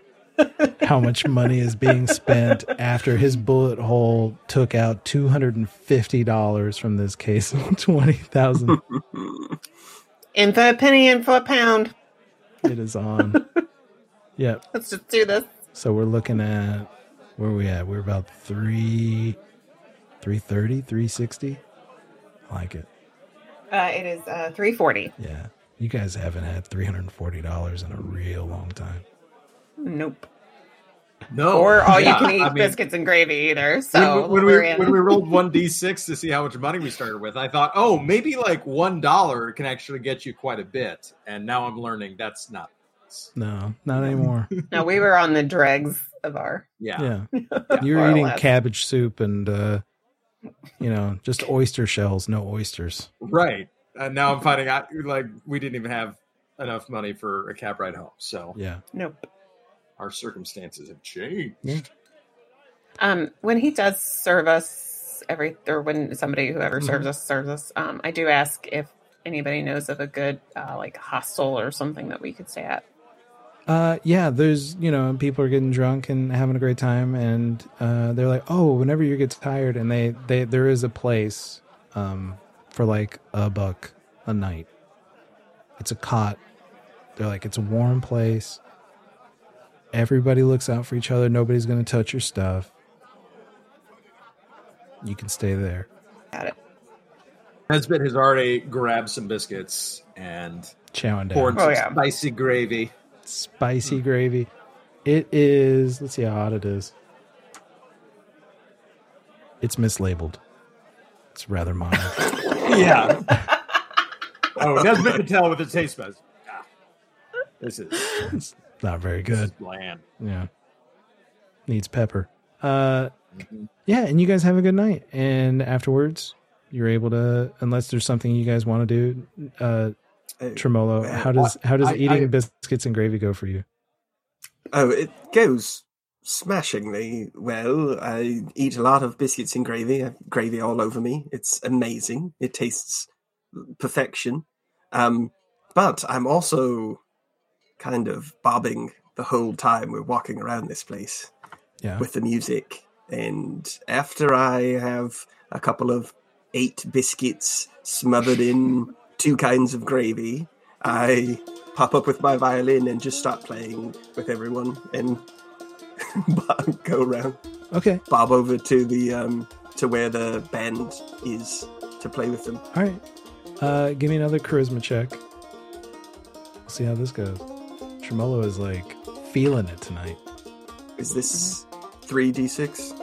how much money is being spent after his bullet hole took out two hundred and fifty dollars from this case of twenty thousand. in for a penny, in for a pound. it is on. Yep. Let's just do this. So we're looking at where are we at? We're about three, three thirty, three sixty. I like it. Uh, it is uh, three forty. Yeah. You guys haven't had three hundred and forty dollars in a real long time. Nope. No, Or all Yeah, you can eat I mean, biscuits and gravy either. So when, when we're in. when we rolled one d six to see how much money we started with, I thought, oh, maybe like one dollar can actually get you quite a bit. And now I'm learning that's not. No, not anymore. no, we were on the dregs of our. Yeah, Yeah. You're eating cabbage soup and uh you know, just oyster shells, no oysters. right. And now I'm finding out like we didn't even have enough money for a cab ride home. So Yeah. Nope. our circumstances have changed. Yeah. Um, when he does serve us every, or when somebody whoever serves us serves us, um, I do ask if anybody knows of a good uh, like hostel or something that we could stay at. Uh, yeah, there's, you know, people are getting drunk and having a great time, and uh, they're like, oh, whenever you get tired, and they, they, there is a place, um, for like a buck a night. It's a cot. They're like, it's a warm place. Everybody looks out for each other. Nobody's gonna touch your stuff. You can stay there. Got it. Nesbit has already grabbed some biscuits and Chowing down. poured Oh, some yeah. spicy gravy. Spicy gravy. It is. Let's see how hot it is. It's mislabeled. It's rather mild. Yeah. oh, Nesbit can tell with the taste buds. Ah, This is, it's not very good. bland. Yeah. Needs pepper. Uh Mhm. yeah, and you guys have a good night. And afterwards, you're able to unless there's something you guys want to do, Uh, Tremolo, Uh, how does how does I- eating I- biscuits and gravy go for you? Oh, it goes smashingly well. I eat a lot of biscuits and gravy. I have gravy all over me. It's amazing. It tastes perfection. Um, but I'm also kind of bobbing the whole time we're walking around this place Yeah. with the music. And after I have a couple of eight biscuits smothered in two kinds of gravy, I pop up with my violin and just start playing with everyone and go around, Okay. bob over to the um, to where the band is to play with them. All right. Uh, give me another charisma check. We'll see how this goes. Tremolo is like feeling it tonight. Is this three d six?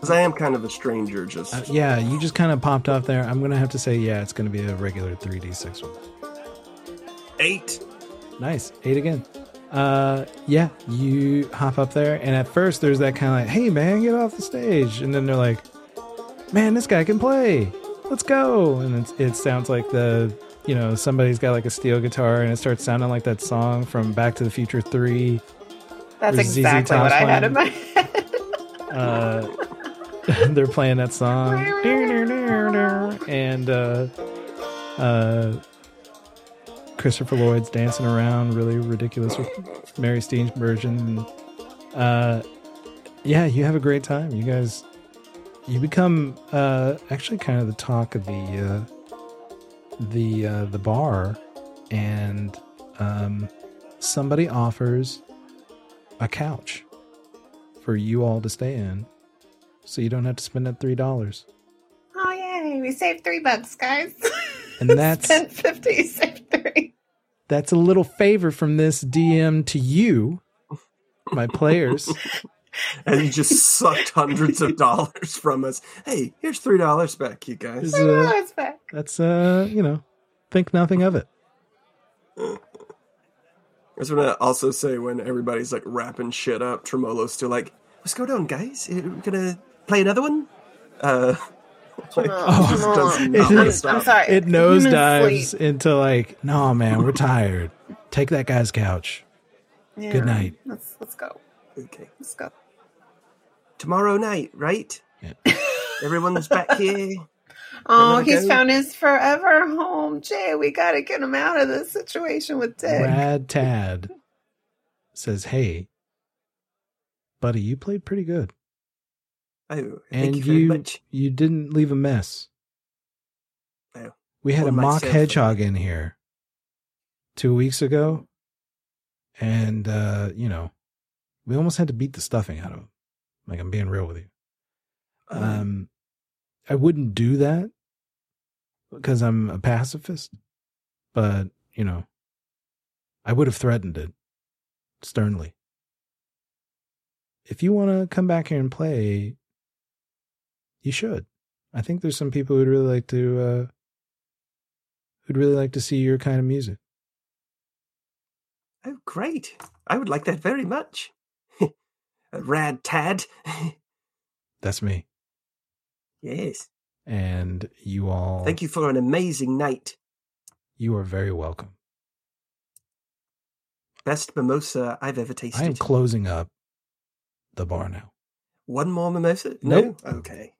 Because I am kind of a stranger. Just Uh, yeah, you just kind of popped off there. I'm gonna have to say, yeah, it's gonna be a regular 3d6 one. eight. Nice, eight again. Uh, yeah, you hop up there, and at first there's that kind of like, "Hey, man, get off the stage," and then they're like, "Man, this guy can play. Let's go!" And it's, it sounds like the, you know, somebody's got like a steel guitar, and it starts sounding like that song from Back to the Future Three. That's Or ZZ exactly what I had in my head. uh, they're playing that song, and uh, uh, Christopher Lloyd's dancing around, really ridiculous with Mary Steenburgen. Uh, yeah, you have a great time. You guys, you become uh, actually kind of the talk of the uh, the uh, the bar, and um, somebody offers a couch for you all to stay in, so you don't have to spend that three dollars. Oh yay! We saved three bucks, guys. And that's ten fifty. Saved three. That's a little favor from this DM to you, my players. and you just sucked hundreds of dollars from us. Hey, here's three dollars back, you guys. Is, uh, Oh, back. that's uh, you know, think nothing of it. I just want to also say when everybody's like wrapping shit up, Tremolo's still like, "What's going on, guys? We're gonna play another one?" Uh, like, Oh, just come does on. I'm- wanna I'm, stop. I'm sorry. It Human nosedives sleep. into like, no, man, we're tired. Take that guy's couch. Yeah. Good night. Let's let's go. Okay, Let's go. tomorrow night, right? Yeah. Everyone's back here. Oh, Wanna he's go? found his forever home. Jay, we got to get him out of this situation with Dick. Rad Tad says, "Hey, buddy, you played pretty good, Oh, and you you you didn't leave a mess. Oh. We had a mock hedgehog in here two weeks ago, and uh, you know, we almost had to beat the stuffing out of him. Like I'm being real with you. Um, I wouldn't do that because I'm a pacifist, but you know, I would have threatened it sternly. If you want to come back here and play, you should. I think there's some people who'd really like to, uh, who'd really like to see your kind of music. oh, great! I would like that very much. Rad Tad. That's me. yes. And you all, Thank you for an amazing night. You are very welcome. Best mimosa I've ever tasted. I am closing up the bar now. One more mimosa? Nope. No? Okay.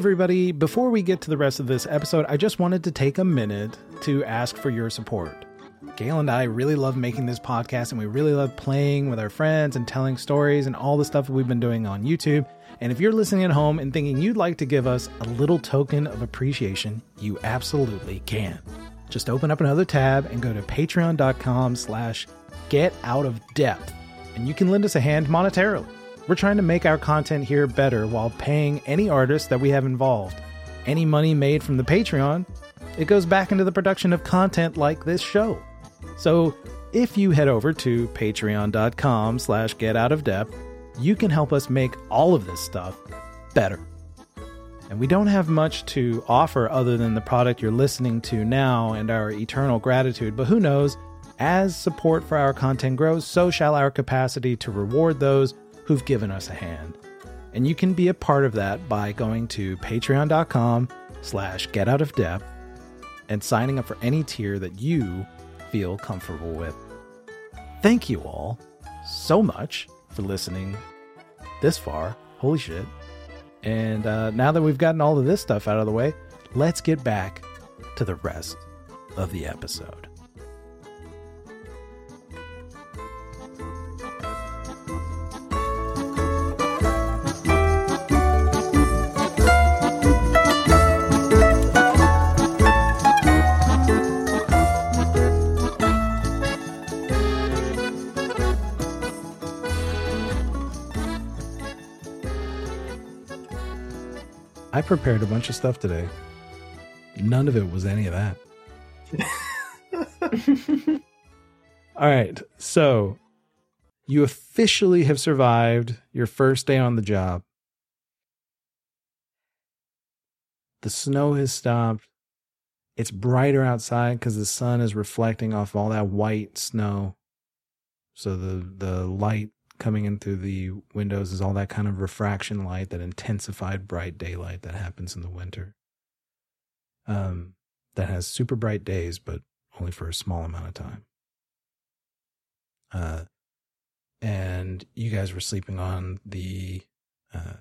Everybody. Before we get to the rest of this episode, I just wanted to take a minute to ask for your support. Gail and I really love making this podcast, and we really love playing with our friends and telling stories and all the stuff we've been doing on YouTube. And if you're listening at home and thinking you'd like to give us a little token of appreciation, you absolutely can. Just open up another tab and go to patreon.com slash get out of depth, and you can lend us a hand monetarily. We're trying to make our content here better while paying any artist that we have involved. Any money made from the Patreon, it goes back into the production of content like this show. So if you head over to patreon.com slash get out of depth, you can help us make all of this stuff better. And we don't have much to offer other than the product you're listening to now and our eternal gratitude, but who knows? As support for our content grows, so shall our capacity to reward those who've given us a hand. And you can be a part of that by going to patreon.com slash get out of and signing up for any tier that you feel comfortable with. Thank you all so much for listening this far. Holy shit. And uh, now that we've gotten all of this stuff out of the way, let's get back to the rest of the episode. I prepared a bunch of stuff today. None of it was any of that. All right. So you officially have survived your first day on the job. The snow has stopped. It's brighter outside because the sun is reflecting off all that white snow. So the, the light coming in through the windows is all that kind of refraction light, that intensified bright daylight that happens in the winter. Um, that has super bright days, but only for a small amount of time. uh, and you guys were sleeping on the uh,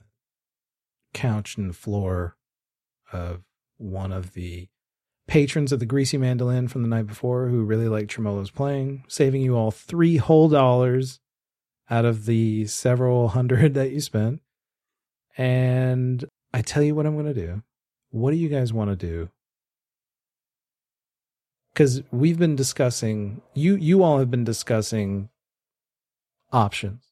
couch and floor of one of the patrons of the Greasy Mandolin from the night before who really liked Tremolo's playing, saving you all three whole dollars out of the several hundred that you spent. And I tell you what I'm going to do. What do you guys want to do? Because we've been discussing, you you all have been discussing options.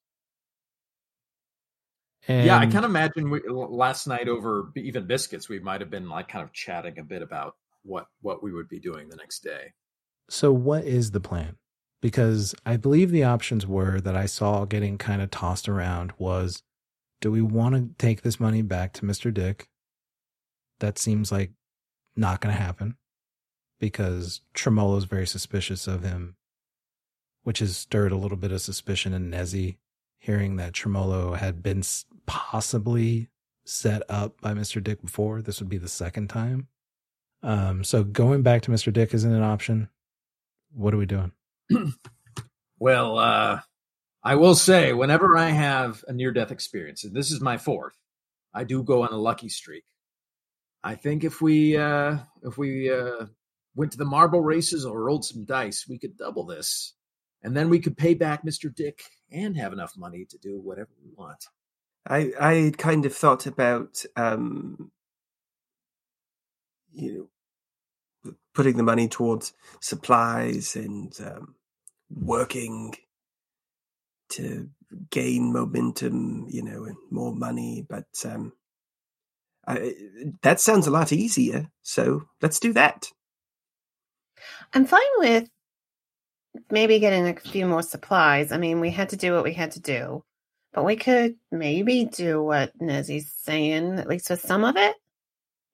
And yeah, I kind of imagine we, last night over even biscuits, we might have been like kind of chatting a bit about what what we would be doing the next day. So, what is the plan? Because I believe the options were that I saw getting kind of tossed around was do we want to take this money back to Mr. Dick? That seems like not going to happen because Tremolo's very suspicious of him, which has stirred a little bit of suspicion in Nezzy, hearing that Tremolo had been possibly set up by Mr. Dick before. This would be the second time. Um, so going back to Mr. Dick isn't an option. What are we doing? well, uh, I will say, whenever I have a near death experience, and this is my fourth, I do go on a lucky streak. I think if we uh, if we uh, went to the marble races or rolled some dice, we could double this, and then we could pay back Mister Dick and have enough money to do whatever we want. I I kind of thought about um, you know putting the money towards supplies and um, working to gain momentum, you know, and more money. But um, I, that sounds a lot easier. So let's do that. I'm fine with maybe getting a few more supplies. I mean, we had to do what we had to do, but we could maybe do what Nezzy's saying, at least with some of it.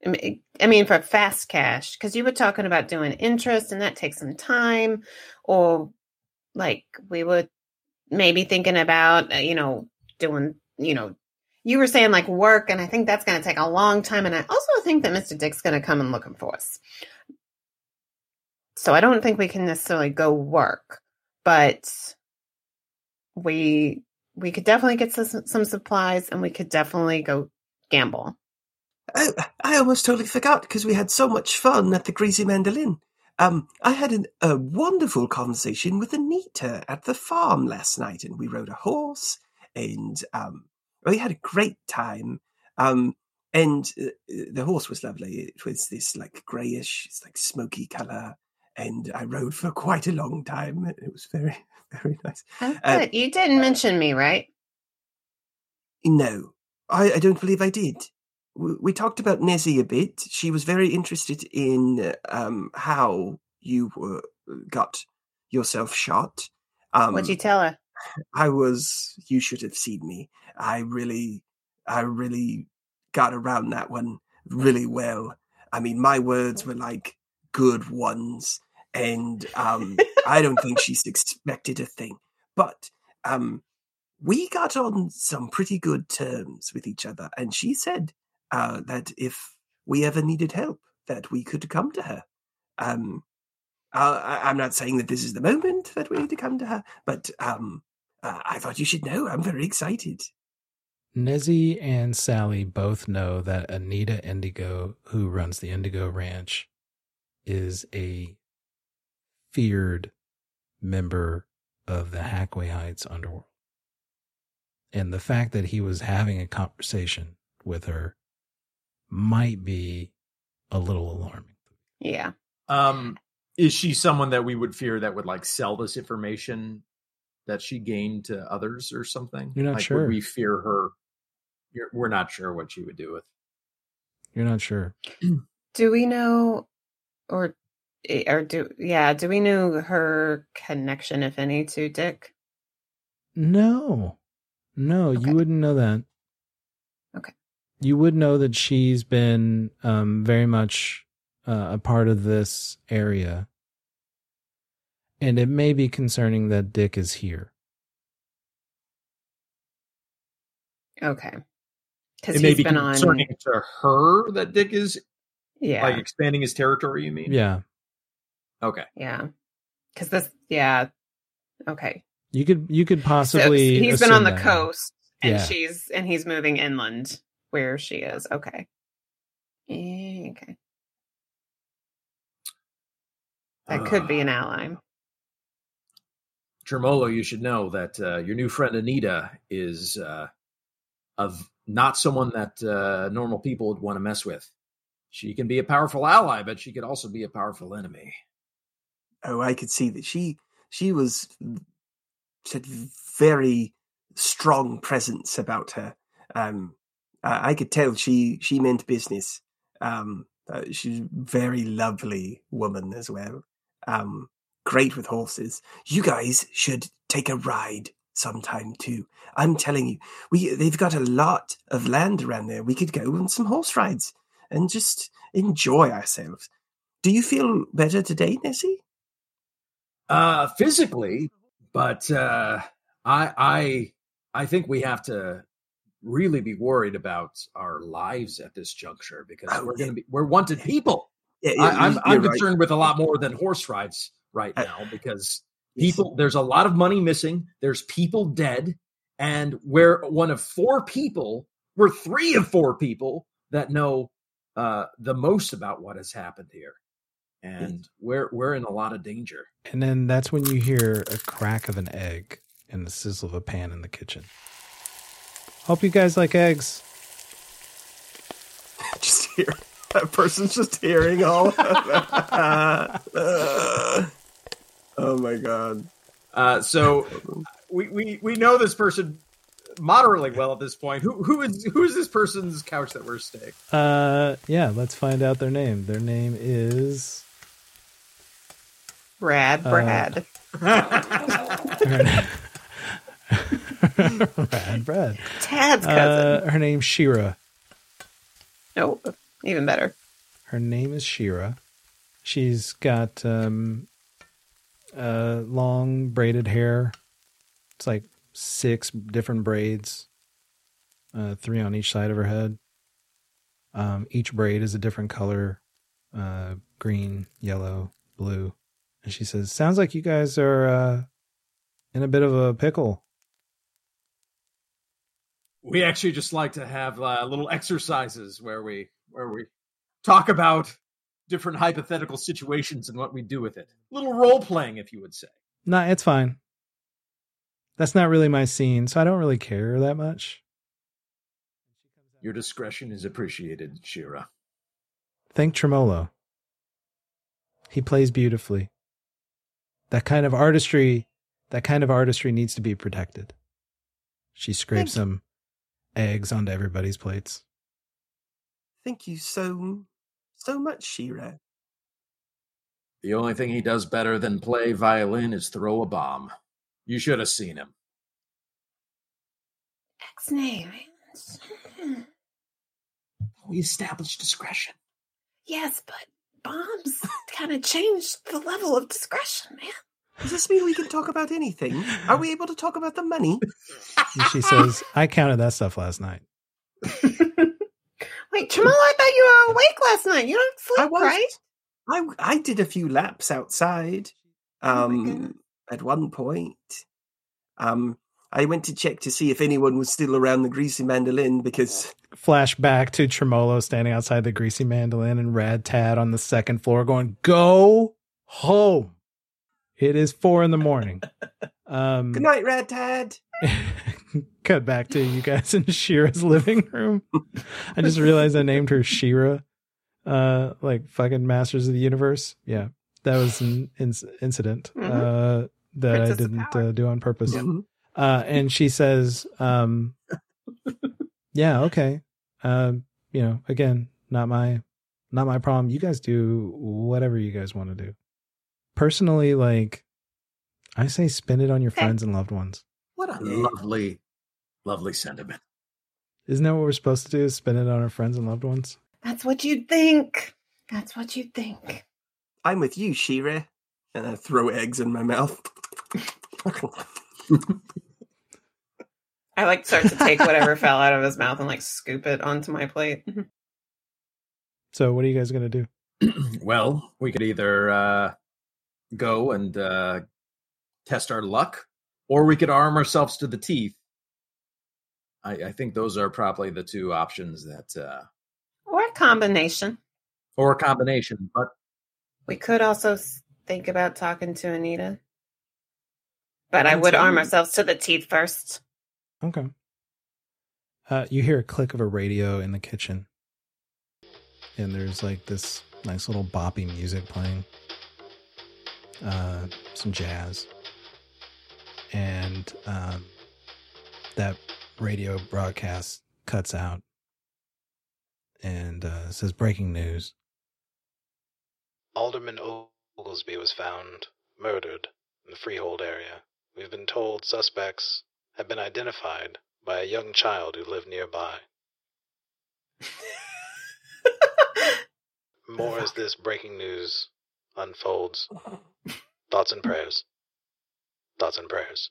I mean, for fast cash, because you were talking about doing interest and that takes some time, or like we were maybe thinking about, uh, you know, doing, you know, you were saying like work, and I think that's going to take a long time. And I also think that Mr. Dick's going to come and looking for us. So I don't think we can necessarily go work, but we we could definitely get some, some supplies, and we could definitely go gamble. Oh, I almost totally forgot because we had so much fun at the Greasy Mandolin. Um, I had an, a wonderful conversation with Anita at the farm last night, and we rode a horse, and um, we had a great time. Um, and uh, the horse was lovely. It was this like grayish, it's like smoky color, and I rode for quite a long time. It was very, very nice. Oh, uh, you didn't mention me, right? No, I, I don't believe I did we talked about Nezzy a bit. She was very interested in um, how you were, got yourself shot. Um, What'd you tell her? I was. You should have seen me. I really, I really got around that one really well. I mean, my words were like good ones, and um, I don't think she's expected a thing. But um, we got on some pretty good terms with each other, and she said uh, that if we ever needed help, that we could come to her. Um, uh, I'm not saying that this is the moment that we need to come to her, but um, uh, I thought you should know. I'm very excited. Nezzy and Sally both know that Anita Indigo, who runs the Indigo Ranch, is a feared member of the Hackway Heights underworld. And the fact that he was having a conversation with her might be a little alarming. Yeah. Um, is she someone that we would fear that would like sell this information that she gained to others or something? You're not like, sure. Would we fear her? You're, we're not sure what she would do with. You're not sure. Do we know, or eh, or do yeah? Do we know her connection, if any, to Dick? No, no, okay. you wouldn't know that. Okay you would know that she's been um, very much uh, a part of this area. And it may be concerning that Dick is here. Okay. Because it may be concerning on... to her that Dick is yeah. like expanding his territory, you mean? Yeah. Okay. Yeah. Because this, yeah. Okay. You could you could So possibly. he's been on the that. coast, and Yeah. she's and he's moving inland where she is. Okay. Eh, Okay. That could be an ally. Tremolo, you should know that uh, your new friend Anita is uh, of not someone that uh, normal people would want to mess with. She can be a powerful ally, but she could also be a powerful enemy. Oh, I could see that she she was she had very strong presence about her. Um, I I could tell she she meant business. Um, uh, she's a very lovely woman as well. Um, great with horses. You guys should take a ride sometime too. I'm telling you, we they've got a lot of land around there. We could go on some horse rides and just enjoy ourselves. Do you feel better today, Nezzy? Uh, physically, but uh, I I I think we have to really be worried about our lives at this juncture because Oh, we're yeah. going to be we're wanted people. Yeah, I, I'm you're I'm right. concerned with a lot more than horse rides right I- now because Yes. people there's a lot of money missing there's people dead and we're one of four people we're three of four people that know uh the most about what has happened here and we're we're in a lot of danger And then that's when you hear a crack of an egg and the sizzle of a pan in the kitchen. Hope you guys like eggs. just hear that person's just hearing all of that. Uh, oh my god. uh so we we we know this person moderately well at this point who who is who is this person's couch that we're staying Uh, yeah, let's find out their name. Their name is. Brad, Uh, Brad. Tad's cousin. Uh, her name's Shira. no, even better. Her name is Shira. She's got um, uh, long braided hair. It's like six different braids, uh, three on each side of her head. Um, each braid is a different color uh, green, yellow, blue. And she says, Sounds like you guys are uh, in a bit of a pickle. We actually just like to have uh, little exercises where we where we talk about different hypothetical situations and what we do with it little role playing if you would say Nah, it's fine. That's not really my scene, so I don't really care that much. your discretion is appreciated shira Thank Tremolo. He plays beautifully. That kind of artistry, that kind of artistry needs to be protected. She scrapes Thank you. Some eggs onto everybody's plates. Thank you so so much, Shira. the only thing he does better than play violin is throw a bomb you should have seen him X name. we established discretion Yes, but bombs kind of changed the level of discretion, man. Does this mean we can talk about anything? Are we able to talk about the money? And she says, I counted that stuff last night. Wait, Jamal, I thought you were awake last night. You don't I sleep, was. right? I I did a few laps outside. Oh Um, at one point, um, I went to check to see if anyone was still around the greasy mandolin because Flashback to Tremolo standing outside the greasy mandolin and Rad Tad on the second floor going, Go home. It is four in the morning. Um, good night, Rad Tad. cut back to you guys in Shira's living room. I just realized I named her Shira, uh, like fucking Masters of the Universe. Yeah, that was an inc- incident Mhm. uh, that Princess I didn't uh, do on purpose. Mhm. Uh, and she says, um, "Yeah, okay. Um, you know, again, not my, not my problem. You guys do whatever you guys want to do. Personally, like, I say, spend it on your Okay. friends and loved ones." what a lovely lovely sentiment Isn't that what we're supposed to do? Is spend it on our friends and loved ones? That's what you'd think. That's what you'd think. I'm with you, Shira. And I throw eggs in my mouth. I like start to take whatever fell out of his mouth and like scoop it onto my plate. So, what are you guys gonna do? well we could either uh go and uh test our luck or we could arm ourselves to the teeth. I, I think those are probably the two options that, uh, Or a combination. or a combination. But We could also think about talking to Anita. But I would arm ourselves to the teeth first. Okay. Uh, you hear a click of a radio in the kitchen, and there's like this nice little boppy music playing, uh, some jazz, and um, that radio broadcast cuts out and uh, says breaking news. Alderman Oglesby was found murdered in the Freehold area. We've been told suspects have been identified by a young child who lived nearby. More as this breaking news unfolds. Thoughts and prayers. Thoughts and prayers.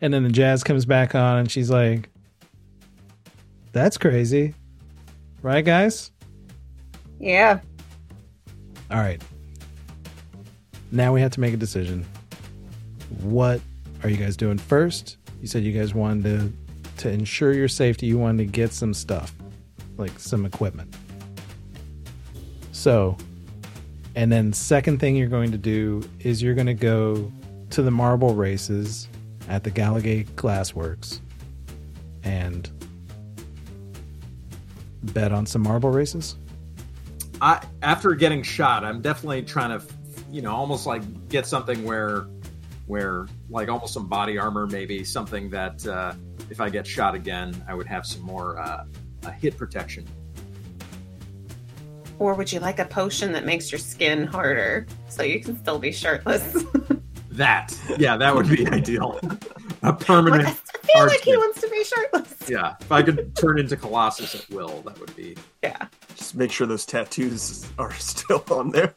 And then the jazz comes back on, and she's like, "That's crazy, right, guys?" Yeah. All right. Now we have to make a decision. What are you guys doing first? You said you guys wanted to to ensure your safety, you wanted to get some stuff, like some equipment. So, and then second thing you're going to do is you're going to go to the marble races at the Gallagher Glassworks and bet on some marble races. I after getting shot, I'm definitely trying to, you know, almost like get something where, where like almost some body armor, maybe something that uh, if I get shot again, I would have some more uh, uh, hit protection. Or would you like a potion that makes your skin harder so you can still be shirtless? That, yeah, that would be ideal. A like, permanent, I feel like he wants to be shirtless. yeah. If I could turn into Colossus at will, that would be. Yeah. Just make sure those tattoos are still on there.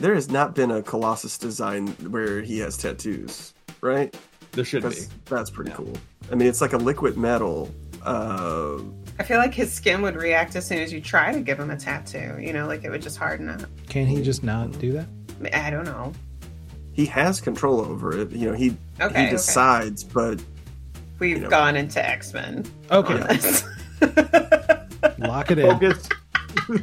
There has not been a Colossus design where he has tattoos, right? There should be. That's, that's pretty Yeah. cool. I mean, it's like a liquid metal. Uh, I feel like his skin would react as soon as you try to give him a tattoo. You know, like it would just harden up. Can he just not do that? I don't know. he has control over it. You know, he Okay. he okay. decides, but We've you know. gone into X Men. Okay, lock it in. Focus.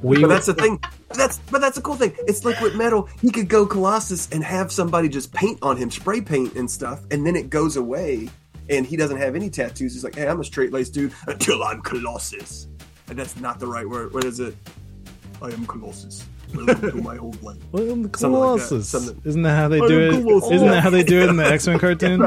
We but that's the thing. That's but that's a cool thing. It's liquid metal. He could go Colossus and have somebody just paint on him, spray paint and stuff, and then it goes away, and he doesn't have any tattoos. He's like, "Hey, I'm a straight laced dude until I'm Colossus." And that's not the right word. What is it? I am Colossus. My whole life. well, the Something like that. Colossus. Isn't that how they do it? Colossus. Isn't that how they do it in the X Men cartoon?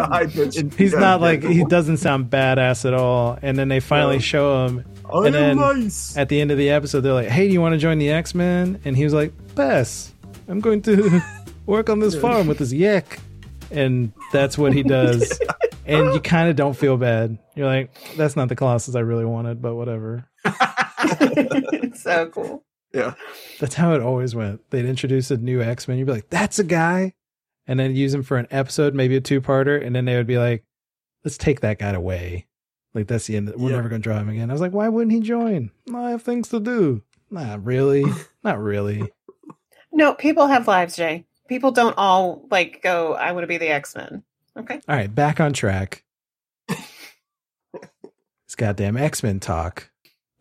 He's Yeah, not like he doesn't sound badass at all. And then they finally No. show him I and am then nice. at the end of the episode. They're like, "Hey, do you want to join the X Men?" And he was like, "Bess, I'm going to work on this farm with this yak." And that's what he does. And you kind of don't feel bad. You're like, "That's not the Colossus I really wanted, but whatever." it's so cool. yeah. That's how it always went. They'd introduce a new X Men. You'd be like, "That's a guy," and then use him for an episode, maybe a two parter, and then they would be like, "Let's take that guy away." Like that's the end. We're Yeah. never going to draw him again. I was like, "Why wouldn't he join?" I have things to do. Not really. Not really. No, people have lives, Jay. People don't all like go. I want to be the X Men. Okay. All right, back on track. It's goddamn X Men talk.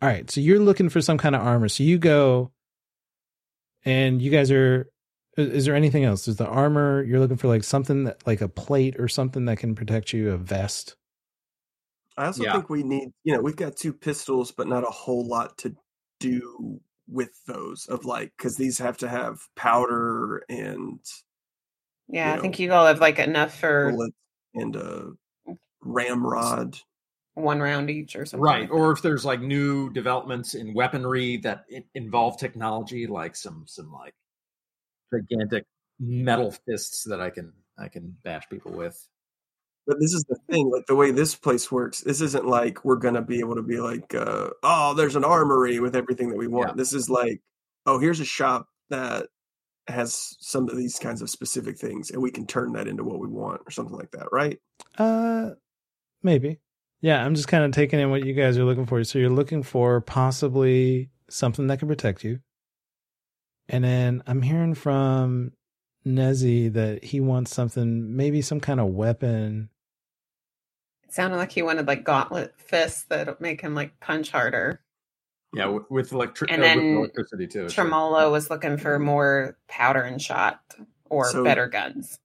All right, so you're looking for some kind of armor. So you go, and you guys are. Is is there anything else? Is the armor you're looking for like something that, like a plate or something that can protect you, a vest? I also Yeah. think we need, you know, we've got two pistols, but not a whole lot to do with those. Of like, because these have to have powder and Yeah, You I think you all have like enough for and a ramrod. one round each or something. Right. like Or if there's like new developments in weaponry that involve technology, like some some like gigantic metal fists that I can I can bash people with. But this is the thing, like the way this place works. This isn't like we're gonna be able to be like, uh, oh, there's an armory with everything that we want. Yeah. This is like, oh, here's a shop that has some of these kinds of specific things, and we can turn that into what we want or something like that, right? Uh, maybe. Yeah, I'm just kind of taking in what you guys are looking for. So you're looking for possibly something that can protect you, and then I'm hearing from Nezzy that he wants something, maybe some kind of weapon. It sounded like he wanted like gauntlet fists that make him like punch harder. Yeah, with, with, electri- And uh, with electricity too. sure. Tremolo was looking for more powder and shot or So- better guns.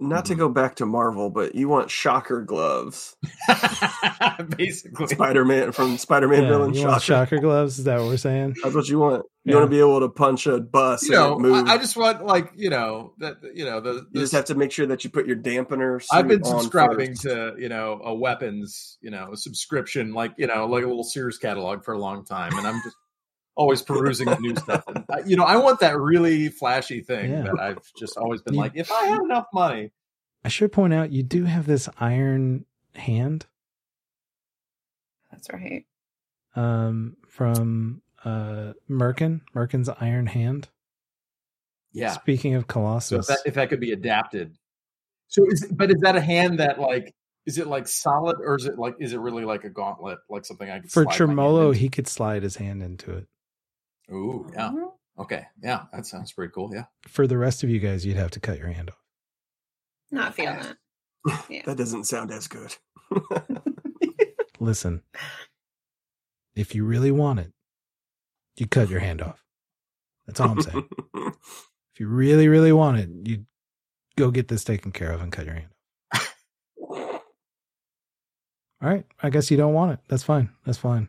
Not to mm-hmm. go back to Marvel, but you want shocker gloves. Basically, Spider Man from Spider Man Yeah, villain you shocker. want shocker gloves? Is that what we're saying? That's what you want. You Yeah. want to be able to punch a bus you know, and move. I, I just want like you know that you know the, you just have to make sure that you put your dampener. I've suit been on subscribing first. to you know a weapons you know a subscription like you know like a little Sears catalog for a long time, and I'm just always perusing the new stuff. And you know, I want that really flashy thing Yeah. that I've just always been You- like, if I had enough money, I should point out you do have this iron hand That's right. um, from uh, Merkin. Merkin's iron hand. yeah. Speaking of So Colossus, if that if that could be adapted, so is but is that a hand that like is it like solid or is it like is it really like a gauntlet like something I could for slide my hand Tremolo, into? he could slide his hand into it. Ooh, yeah. Mhm. Okay, yeah, that sounds pretty cool. Yeah. For the rest of you guys, you'd have to cut your hand off. Not feeling that. Yeah. That doesn't sound as good. Listen, if you really want it, you cut your hand off. That's all I'm saying. if you really, really want it, you go get this taken care of and cut your hand off. All right. I guess you don't want it. That's fine. That's fine.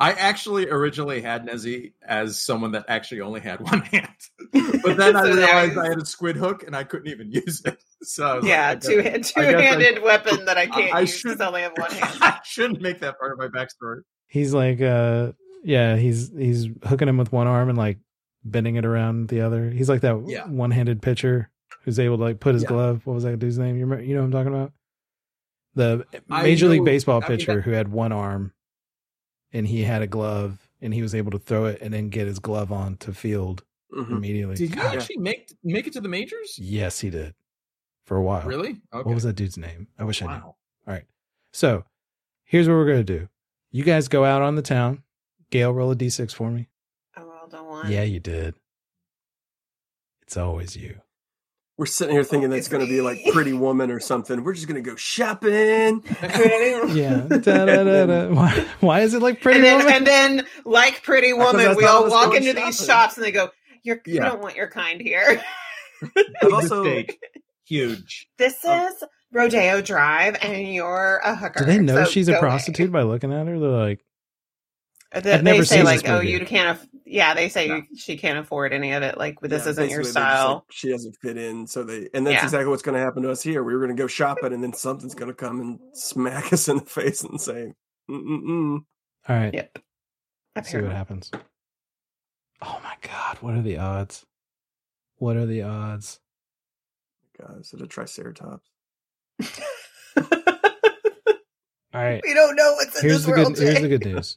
I actually originally had Nezzy as someone that actually only had one hand, but then I So now realized I had a squid hook and I couldn't even use it. So I was like, yeah, I two guess- two I guess I- handed weapon that I can't I use should- because I only have one hand. I shouldn't make that part of my backstory. He's like, uh, yeah, he's he's hooking him with one arm and like bending it around the other. He's like that Yeah. one-handed pitcher who's able to like put his Yeah. glove. What was that dude's name? You remember, you know what I'm talking about? The I Major League know- Baseball I mean, pitcher that- who had one arm and he had a glove and he was able to throw it and then get his glove on to field Mhm. immediately. Did you God, actually make make it to the majors? Yes, he did. For a while. Really? Okay. What was that dude's name? I wish I knew. All right. So here's what we're going to do. You guys go out on the town. Gail, roll a d6 for me. I rolled a one. Yeah, you did. It's always you. We're sitting here thinking that's going to be like Pretty Woman or something. We're just going to go shopping. Yeah. Why, why is it like pretty and then, woman? and then, like Pretty Woman, we all walk going into these shops and they go, "You're you don't want your kind here." I've also, Mistake. Huge. this Oh. is Rodeo Drive, and you're a hooker. Do they know so she's a go away. prostitute by looking at her? They're like, They, I've never they say seen like, this "Oh, you can't." Aff- yeah, they say Yeah. she can't afford any of it. Like, this yeah, isn't your basically just style. like, she doesn't fit in. So they, and that's Yeah. exactly what's going to happen to us here. We were going to go shopping, and then something's going to come and smack us in the face and say, Mm-mm-mm. all right, yep. see what happens. Oh my God. What are the odds? What are the odds? God, is it a triceratops? All right. we don't know what's in here's this the world. good here's the good news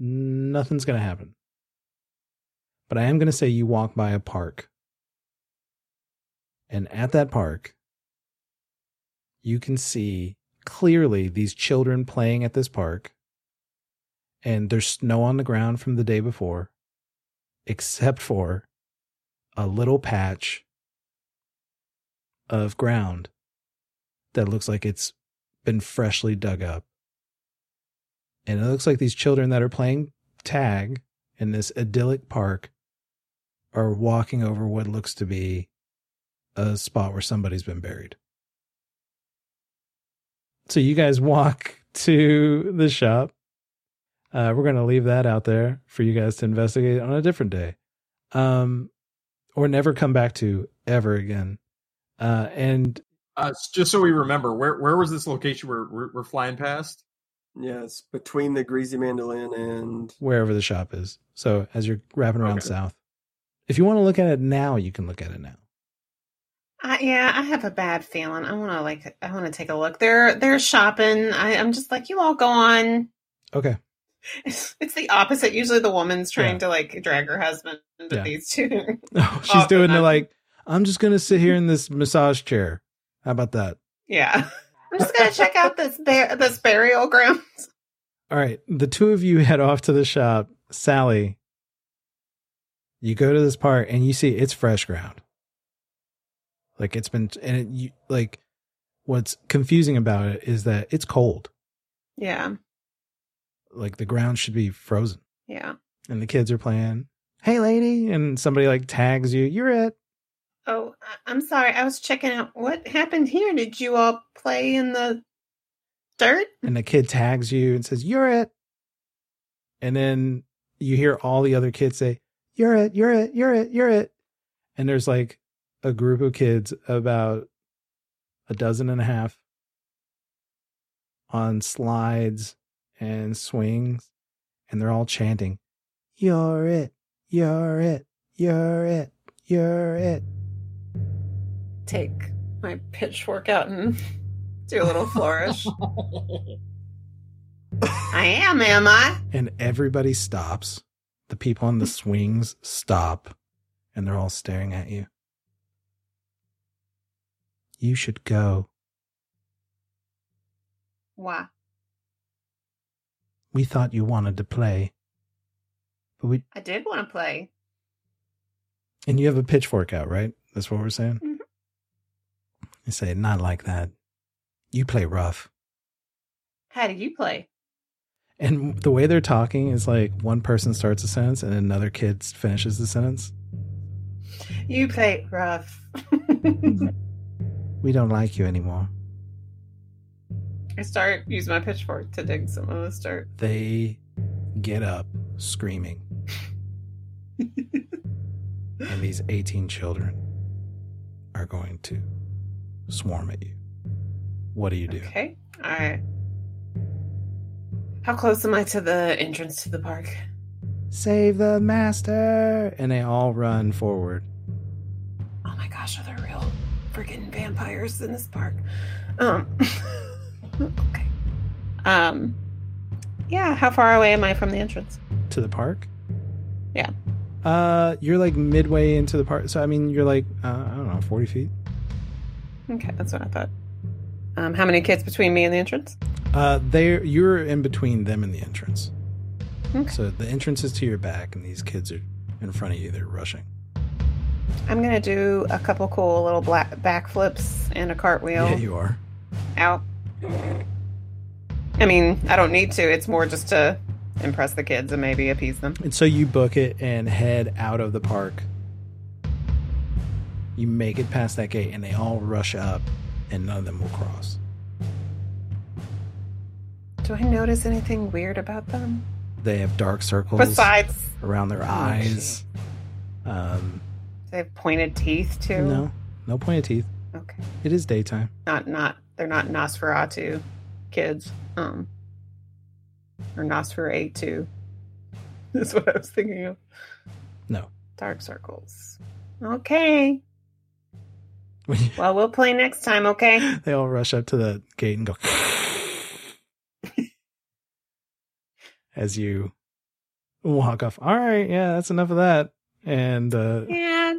nothing's gonna happen. But i am gonna say you walk by a park. And at that park you can see clearly these children playing at this park. And there's snow on the ground from the day before except for a little patch of ground that looks like it's been freshly dug up and it looks like these children that are playing tag in this idyllic park are walking over what looks to be a spot where somebody's been buried. So you guys walk to the shop. Uh, we're going to leave that out there for you guys to investigate on a different day, um, or never come back to ever again. Uh, and Uh, just so we remember, where where was this location we're we're, we're flying past? Yeah, it's between the greasy mandolin and wherever the shop is. So as you're wrapping around Okay. south, if you want to look at it now, you can look at it now. Uh, yeah, I have a bad feeling. I want to like. I want to take a look. They're they're shopping. I, I'm just like, you all go on. Okay. It's, it's the opposite. Usually, the woman's trying Yeah. to like drag her husband into Yeah. these two. Oh, she's doing the like, I'm just going to sit here in this massage chair. How about that? yeah, I'm just gonna check out this bar- this burial ground. All right. The two of you head off to the shop. Sally, you go to this part and you see it's fresh ground. Like it's been, and it, you, like what's confusing about it is that it's cold. Yeah. Like the ground should be frozen, Yeah. and the kids are playing. Hey, lady, and somebody like tags you. You're it. Oh, I'm sorry. I was checking out what happened here. Did you all play in the dirt? and the kid tags you and says, You're it. And then you hear all the other kids say, You're it, you're it, you're it, you're it. And there's like a group of kids, about a dozen and a half, on slides and swings, and they're all chanting, You're it, you're it, you're it, you're it. Take my pitchfork out and do a little flourish. I am, am I? And everybody stops. The people on the swings stop and they're all staring at you. You should go. Why? We thought you wanted to play. But we I did want to play. and you have a pitchfork out, right? That's what we're saying? I say not like that. You play rough. How do you play? And the way they're talking is like one person starts a sentence and another kid finishes the sentence. You play rough. We don't like you anymore. I start using my pitchfork to dig some of this dirt. They get up screaming. and these 18 children are going to swarm at you. What do you do? Okay. All right. How close am I to the entrance to the park? Save the master! And they all run forward. Oh my gosh, are there real freaking vampires in this park? Um. okay. Um. Yeah. How far away am I from the entrance? to the park. Yeah. Uh, you're like midway into the park. So I mean, you're like uh, I don't know, forty feet. Okay, that's what I thought. Um, how many kids between me and the entrance? Uh, there you're in between them and the entrance. Okay. So the entrance is to your back, and these kids are in front of you. They're rushing. I'm gonna do a couple cool little black backflips and a cartwheel Yeah, you are. out. I mean, I don't need to. It's more just to impress the kids and maybe appease them. And so you book it and head out of the park. You make it past that gate, and they all rush up, and none of them will cross. Do I notice anything weird about them They have dark circles besides around their eyes. Um, they have pointed teeth too? no, no pointed teeth. Okay. It is daytime. Not not they're not Nosferatu kids. Um or Nosferatu. That's what I was thinking of. No. Dark circles. Okay. Well, we'll play next time, okay? they all rush up to the gate and go as you walk off. All right, yeah, that's enough of that. And uh, Yeah.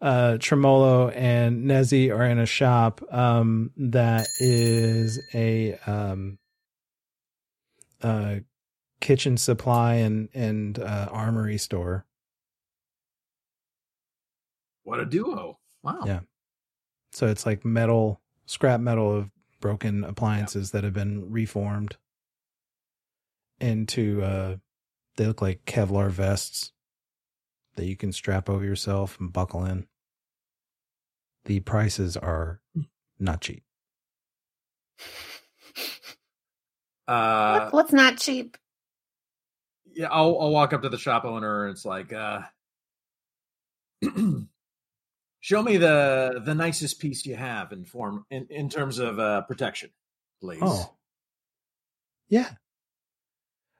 uh, Tremolo and Nezzy are in a shop um, that is a um, uh, kitchen supply and and uh, armory store. What a duo! Wow. Yeah. So it's like metal, scrap metal of broken appliances that have been reformed into uh they look like Kevlar vests that you can strap over yourself and buckle in. The prices are not cheap. Uh, what's not cheap? yeah, I'll I'll walk up to the shop owner. And it's like, uh, show me the the nicest piece you have in form in in terms of uh, protection, please. Oh. Yeah.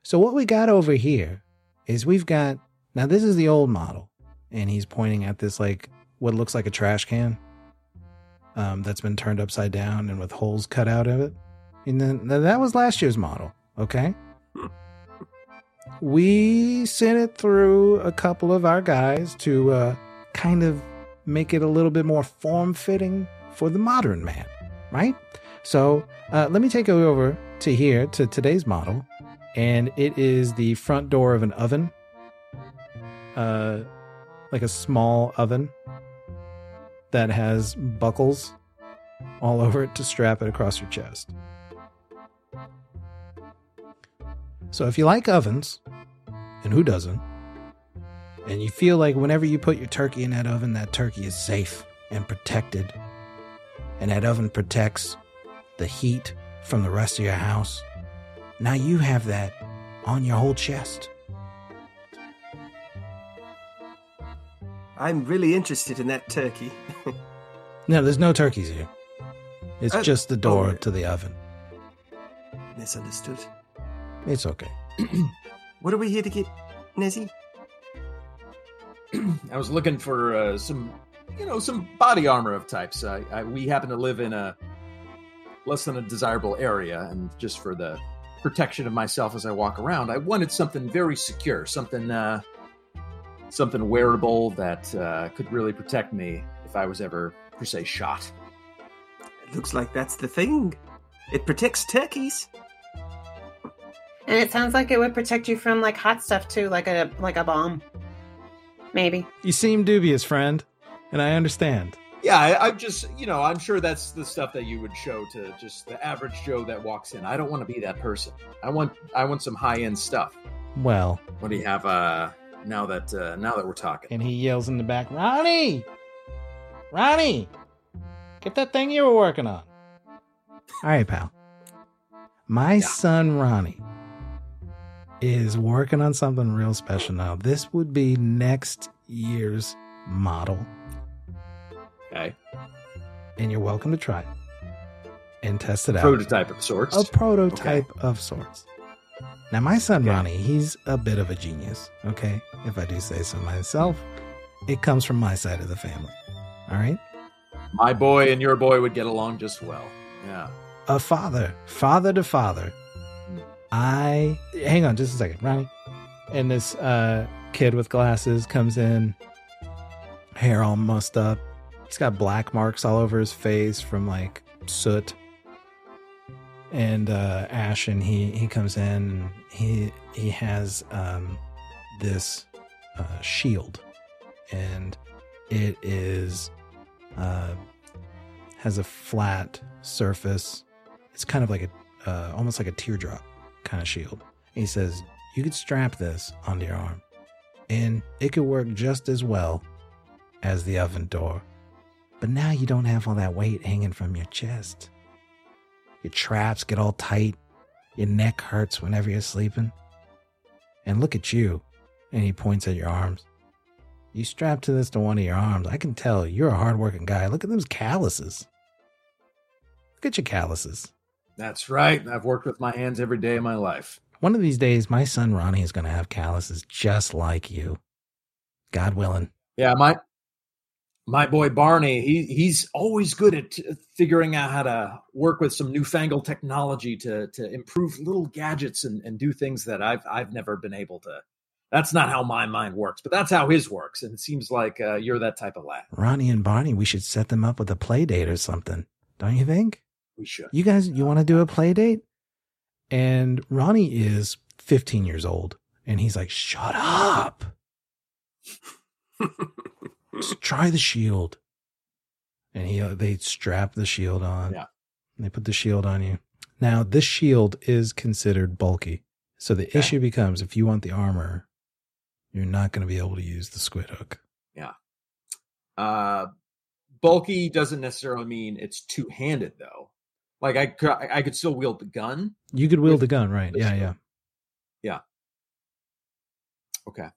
So what we got over here is we've got now this is the old model and he's pointing at this like what looks like a trash can um that's been turned upside down and with holes cut out of it. And then that was last year's model, okay? we sent it through a couple of our guys to uh kind of make it a little bit more form fitting for the modern man, right? So uh, let me take you over to here to today's model, and it is the front door of an oven, uh, like a small oven that has buckles all over it to strap it across your chest. So if you like ovens, and who doesn't, and you feel like whenever you put your turkey in that oven, that turkey is safe and protected, and that oven protects the heat from the rest of your house, now you have that on your whole chest. I'm really interested in that turkey. No, there's no turkeys here. It's Uh, just the door oh. to the oven. Misunderstood. It's okay. What are we here to get, Nezzy? I was looking for uh, some, you know, some body armor of types. I, I, we happen to live in a less than a desirable area, and just for the protection of myself as I walk around, I wanted something very secure, something, uh, something wearable that uh, could really protect me if I was ever, per se, shot. It looks like that's the thing. It protects turkeys. And it sounds like it would protect you from like hot stuff too, like a like a bomb. Maybe. You seem dubious, friend, and I understand. Yeah, I, I'm just, you know, I'm sure that's the stuff that you would show to just the average Joe that walks in. I don't want to be that person. I want, I want some high end stuff. Well, What do you have? Uh, now that uh, now that we're talking, and he yells in the back, Ronnie! Ronnie! Get that thing you were working on. All right, pal. My son Ronnie is working on something real special now. This would be next year's model, okay, and you're welcome to try it and test it out. prototype of sorts. a prototype of sorts. Now, my son Okay. Ronnie, he's a bit of a genius. Okay, if I do say so myself, it comes from my side of the family. All right, My boy and your boy would get along just well. Yeah. a father, father to father. I hang on just a second, Ronnie. And this uh, kid with glasses comes in, hair all mussed up. He's got black marks all over his face from like soot and uh, ash. And he he comes in. And he he has um, this uh, shield, and it is uh, has a flat surface. It's kind of like a uh, almost like a teardrop kind of shield. He says you could strap this onto your arm, and it could work just as well as the oven door. But now you don't have all that weight hanging from your chest. Your traps get all tight. Your neck hurts whenever you're sleeping. And look at you. And he points at your arms. You strap to this to one of your arms. I can tell you're a hardworking guy. Look at those calluses. Look at your calluses. That's right. I've worked with my hands every day of my life. One of these days, my son Ronnie is going to have calluses just like you. God willing. Yeah, my my boy Barney, he he's always good at uh, figuring out how to work with some newfangled technology to to improve little gadgets and, and do things that I've I've never been able to. That's not how my mind works, but that's how his works. And it seems like uh, you're that type of lad. Ronnie and Barney, we should set them up with a play date or something. Don't you think? We should. You guys, you want to do a play date? And Ronnie is 15 years old. And he's like, shut up. Just try the shield. And he, uh, they strap the shield on. Yeah. They put the shield on you. Now, this shield is considered bulky. So the Okay. issue becomes if you want the armor, you're not going to be able to use the squid hook. Yeah. Uh, bulky doesn't necessarily mean it's two handed though. Like I could I could still wield the gun. You could wield the gun, right? Yeah, shield. yeah. Okay.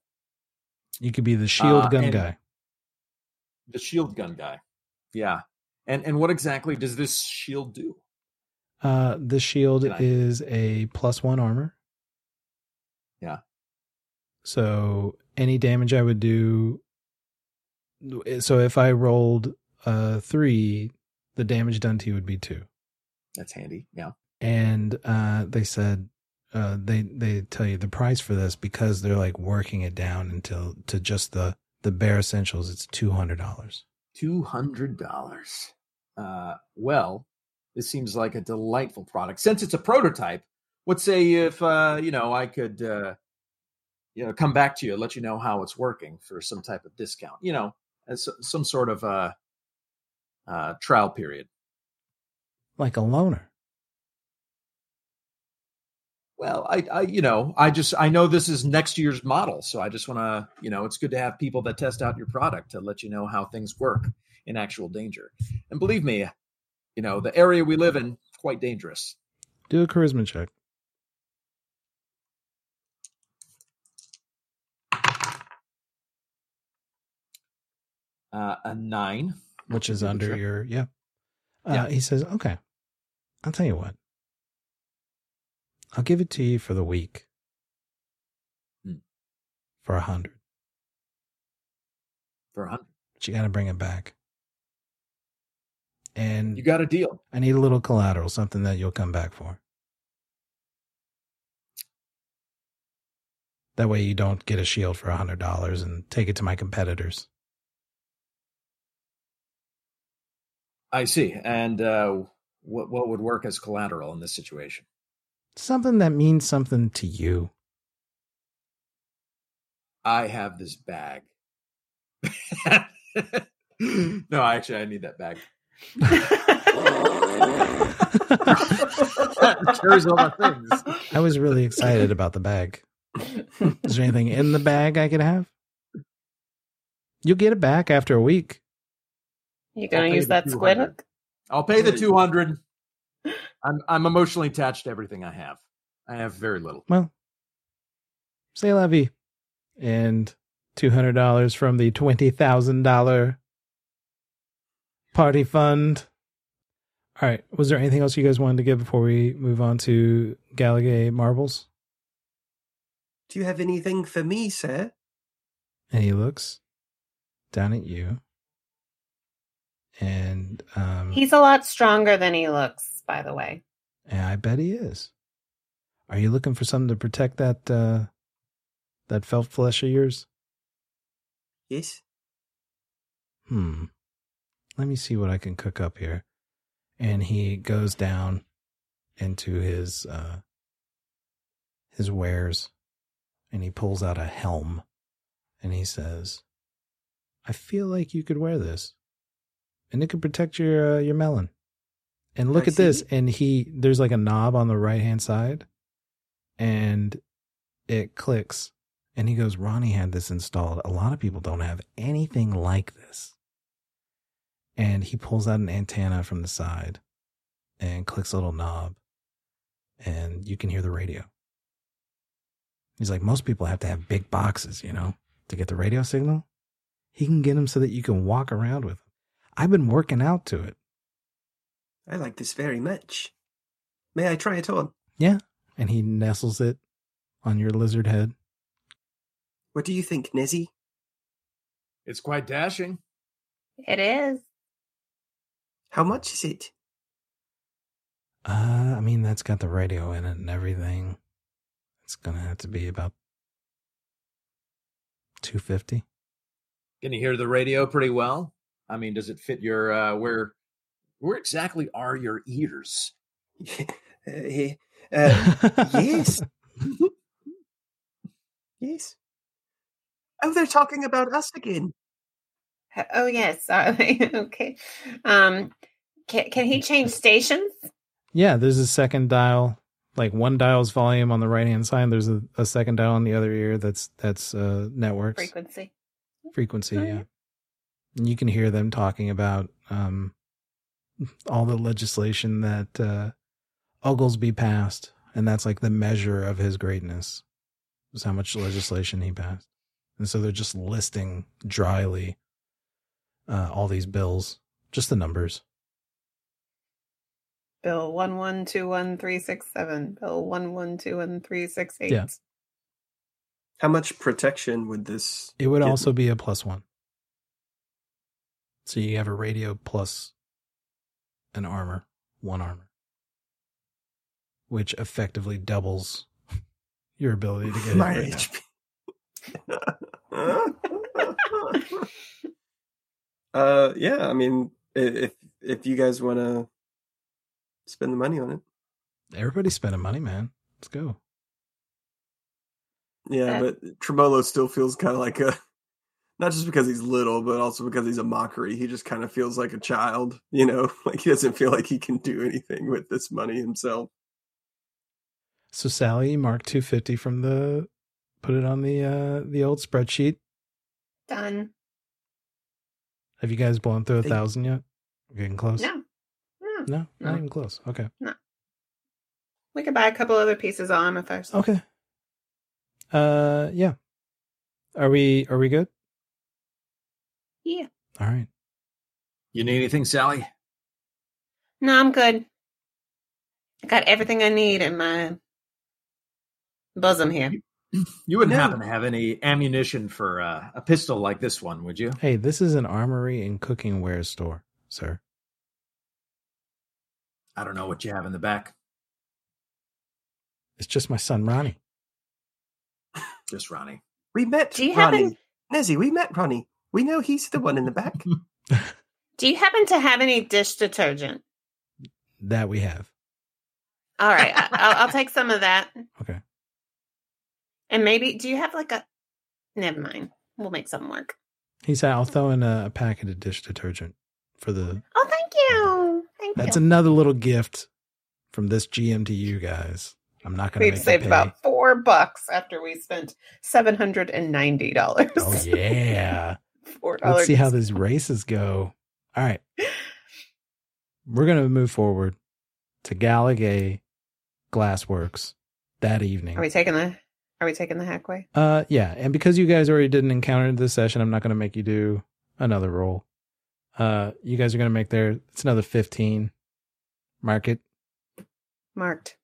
You could be the shield Uh, gun guy. The shield gun guy. Yeah. And and what exactly does this shield do? Uh, the shield I- is a plus one armor. Yeah. So any damage I would do. So if I rolled a three, the damage done to you would be two. That's handy. Yeah. And uh, they said uh, they they tell you the price for this because they're like working it down until to just the the bare essentials. It's two hundred dollars. Two hundred dollars. Uh, well, this seems like a delightful product. Since it's a prototype, what say if uh, you know I could uh, you know come back to you, let you know how it's working for some type of discount. You know, as some sort of uh, uh, trial period. Like a loner. Well, I, I, you know, I just I know this is next year's model, so I just want to, you know, it's good to have people that test out your product to let you know how things work in actual danger. And believe me, you know, the area we live in quite dangerous. Do a charisma check. Uh, a nine, which is under check. your yeah. Uh, Yeah. He says, "Okay, I'll tell you what. I'll give it to you for the week. Hmm. For a hundred, for a hundred. but you got to bring it back. And You got a deal. I need a little collateral, something that you'll come back for. That way, you don't get a shield for a hundred dollars and take it to my competitors. I see. And uh, what what would work as collateral in this situation? Something that means something to you. I have this bag. no, actually, I need that bag. It carries all my things. I was really excited about the bag. Is there anything in the bag I could have? You'll get it back after a week. You I'll gonna use that squid hook? I'll pay the two hundred. I'm I'm emotionally attached to everything I have. I have very little. Well, say la vie. And $200 from the $20,000 party fund. All right. Was there anything else you guys wanted to give before we move on to Gallagher Marbles? Do you have anything for me, sir? And he looks down at you. And um, He's a lot stronger than he looks, by the way. and I bet he is. Are you looking for something to protect that uh, that felt flesh of yours? Yes. Hmm. Let me see what I can cook up here. And he goes down into his uh his wares and he pulls out a helm and he says, "I feel like you could wear this. And it could protect your uh, your melon." And look I at this and he there's like a knob on the right-hand side and it clicks and he goes, Ronnie had this installed. A lot of people don't have anything like this. And he pulls out an antenna from the side and clicks a little knob, and you can hear the radio. He's like, most people have to have big boxes, you know, to get the radio signal. He can get them so that you can walk around with them. I've been working out to it. I like this very much. May I try it on? Yeah. And he nestles it on your lizard head. What do you think, Nezzy? It's quite dashing. It is. How much is it? Uh, I mean, that's got the radio in it and everything. It's gonna have to be about two fifty. Can you hear the radio pretty well? I mean, does it fit your uh where where exactly are your ears? Uh, uh, yes. yes. Oh, they're talking about us again. Oh yes. Sorry. okay. Um, can can he change stations? Yeah, there's a second dial. Like one dial's volume on the right hand side. There's a, a second dial on the other ear. That's that's uh, networks Frequency. frequency. Oh, yeah, yeah. and you can hear them talking about um, all the legislation that uh, Oglesby passed, and that's like the measure of his greatness. Is how much legislation he passed, and so they're just listing dryly uh, all these bills, just the numbers. Bill one one two one three six seven. Bill one one two one three six eight. Yeah. How much protection would this? It would get also be a plus one. So you have a radio plus an armor, one armor, which effectively doubles your ability to get my it. right. HP. uh, yeah. I mean, if if you guys want to spend the money on it, Everybody's spending money, man. Let's go. yeah. But Tremolo still feels kind of like a Not just because he's little, but also because he's a mockery. He just kind of feels like a child, you know, like he doesn't feel like he can do anything with this money himself. So Sally, mark two fifty from the put it on the uh the old spreadsheet. Done. Have you guys blown through a Thank- thousand yet? We're getting close. No. No. No, not No. even close. Okay. No. We could buy a couple other pieces on of amethyst. Okay. Uh yeah. Are we are we good? Yeah. All right. You need anything, Sally? No, I'm good. I got everything I need in my bosom here. You wouldn't No. happen to have any ammunition for uh, a pistol like this one, would you? Hey, this is an armory and cooking ware store, sir. I don't know what you have in the back. It's just my son Ronnie. Just Ronnie. We met Do you Ronnie. happen- Nezzy, we met Ronnie. We know he's the one in the back. Do you happen to have any dish detergent? That we have. All right, I, I'll, I'll take some of that. Okay. And maybe, do you have like a? Never mind. We'll make something work. He said I'll throw in a, a packet of dish detergent for the Oh, thank you. Thank you. That's you. another little gift from this GM to you guys. I'm not going to We've make saved pay. about four bucks after we spent seven hundred and ninety dollars. Oh yeah. four dollars. Let's see how these races go. All right. We're going to move forward to Gallagher Glassworks that evening. Are we taking the? Are we taking the hackway? Uh yeah, and because you guys already did an encounter this session, I'm not going to make you do another roll. Uh you guys are going to make there it's another 15 market Marked.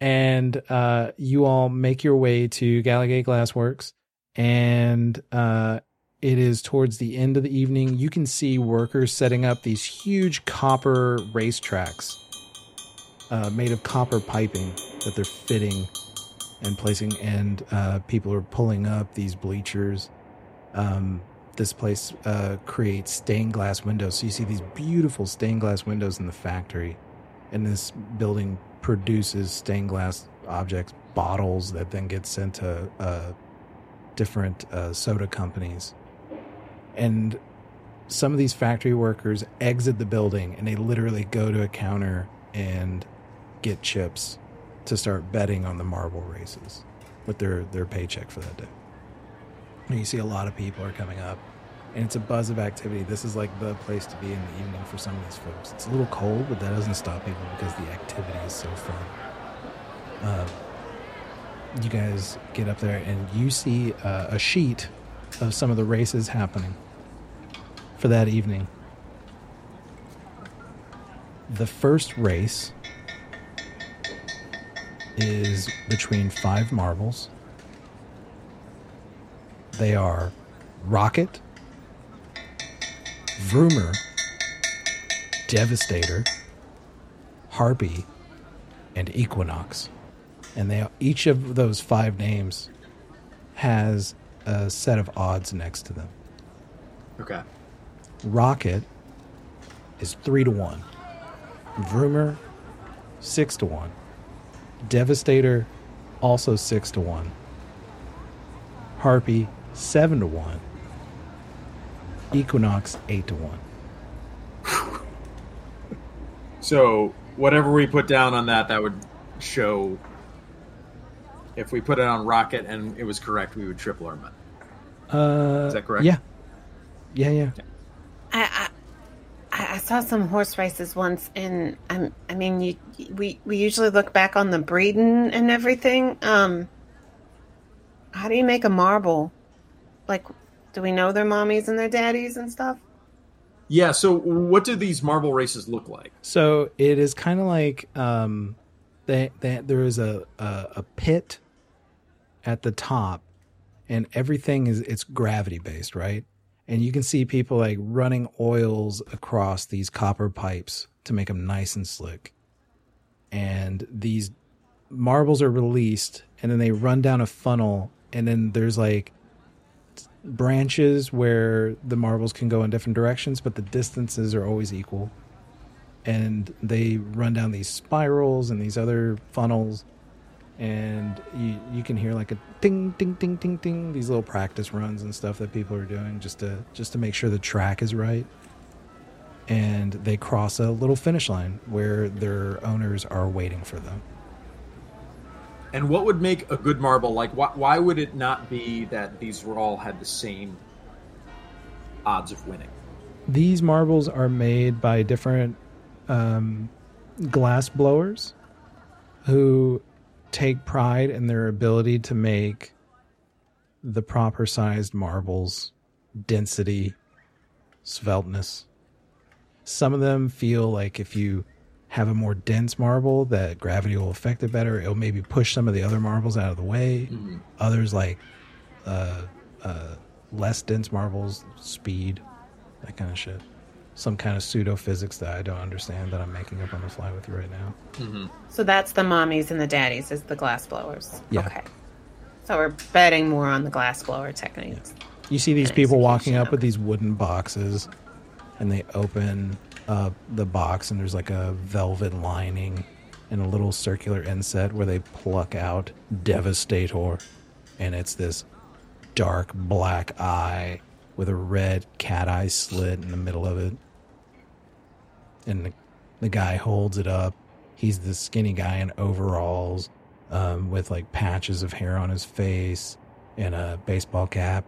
and uh, you all make your way to Gallagher Glassworks, and uh, it is towards the end of the evening. You can see workers setting up these huge copper racetracks uh, made of copper piping that they're fitting and placing, and uh, people are pulling up these bleachers. Um, this place uh, creates stained glass windows, so you see these beautiful stained glass windows in the factory and this building produces stained glass objects, bottles that then get sent to uh, different uh, soda companies. And some of these factory workers exit the building and they literally go to a counter and get chips to start betting on the marble races with their, their paycheck for that day. And you see a lot of people are coming up and it's a buzz of activity. This is like the place to be in the evening for some of these folks. It's a little cold, but that doesn't stop people because the activity is so fun. Uh, you guys get up there and you see uh, a sheet of some of the races happening for that evening. The first race is between five marbles. They are Rocket, Vroomer, Devastator, Harpy, and Equinox. And they each of those five names has a set of odds next to them. Okay. Rocket is three to one. Vroomer, six to one. Devastator, also six to one. Harpy, seven to one. Equinox, eight to one. So whatever we put down on that, that would show. If we put it on rocket and it was correct, we would triple our money. Uh, Is that correct? Yeah. Yeah, yeah. I, I I I saw some horse races once, and I'm I mean, you, we we usually look back on the breeding and everything. Um, how do you make a marble? Like, do we know their mommies and their daddies and stuff? Yeah. So what do these marble races look like? So it is kind of like um, they, they, there is a, a a pit at the top, and everything is it's gravity based, right? And you can see people like running oils across these copper pipes to make them nice and slick. And these marbles are released, and then they run down a funnel, and then there's like branches where the marbles can go in different directions, but the distances are always equal and they run down these spirals and these other funnels and you you can hear like a ding ding ding ding ding these little practice runs and stuff that people are doing just to just to make sure the track is right and they cross a little finish line where their owners are waiting for them And what would make a good marble? Like, why, why would it not be that these were all had the same odds of winning? these marbles are made by different um, glass blowers who take pride in their ability to make the proper sized marbles density svelteness. Some of them feel like if you have a more dense marble that gravity will affect it better. It'll maybe push some of the other marbles out of the way. Others like uh, uh, less dense marbles speed that kind of shit some kind of pseudo physics that i don't understand that i'm making up on the fly with you right now mm-hmm. So that's the mommies and the daddies is the glass blowers. Yeah. Okay. So we're betting more on the glass blower techniques. You see these people walking up of with these wooden boxes, and they open up the box, and there's like a velvet lining and a little circular inset where they pluck out Devastator, and it's this dark black eye with a red cat eye slit in the middle of it. And the, the guy holds it up. He's the skinny guy in overalls um, with like patches of hair on his face and a baseball cap.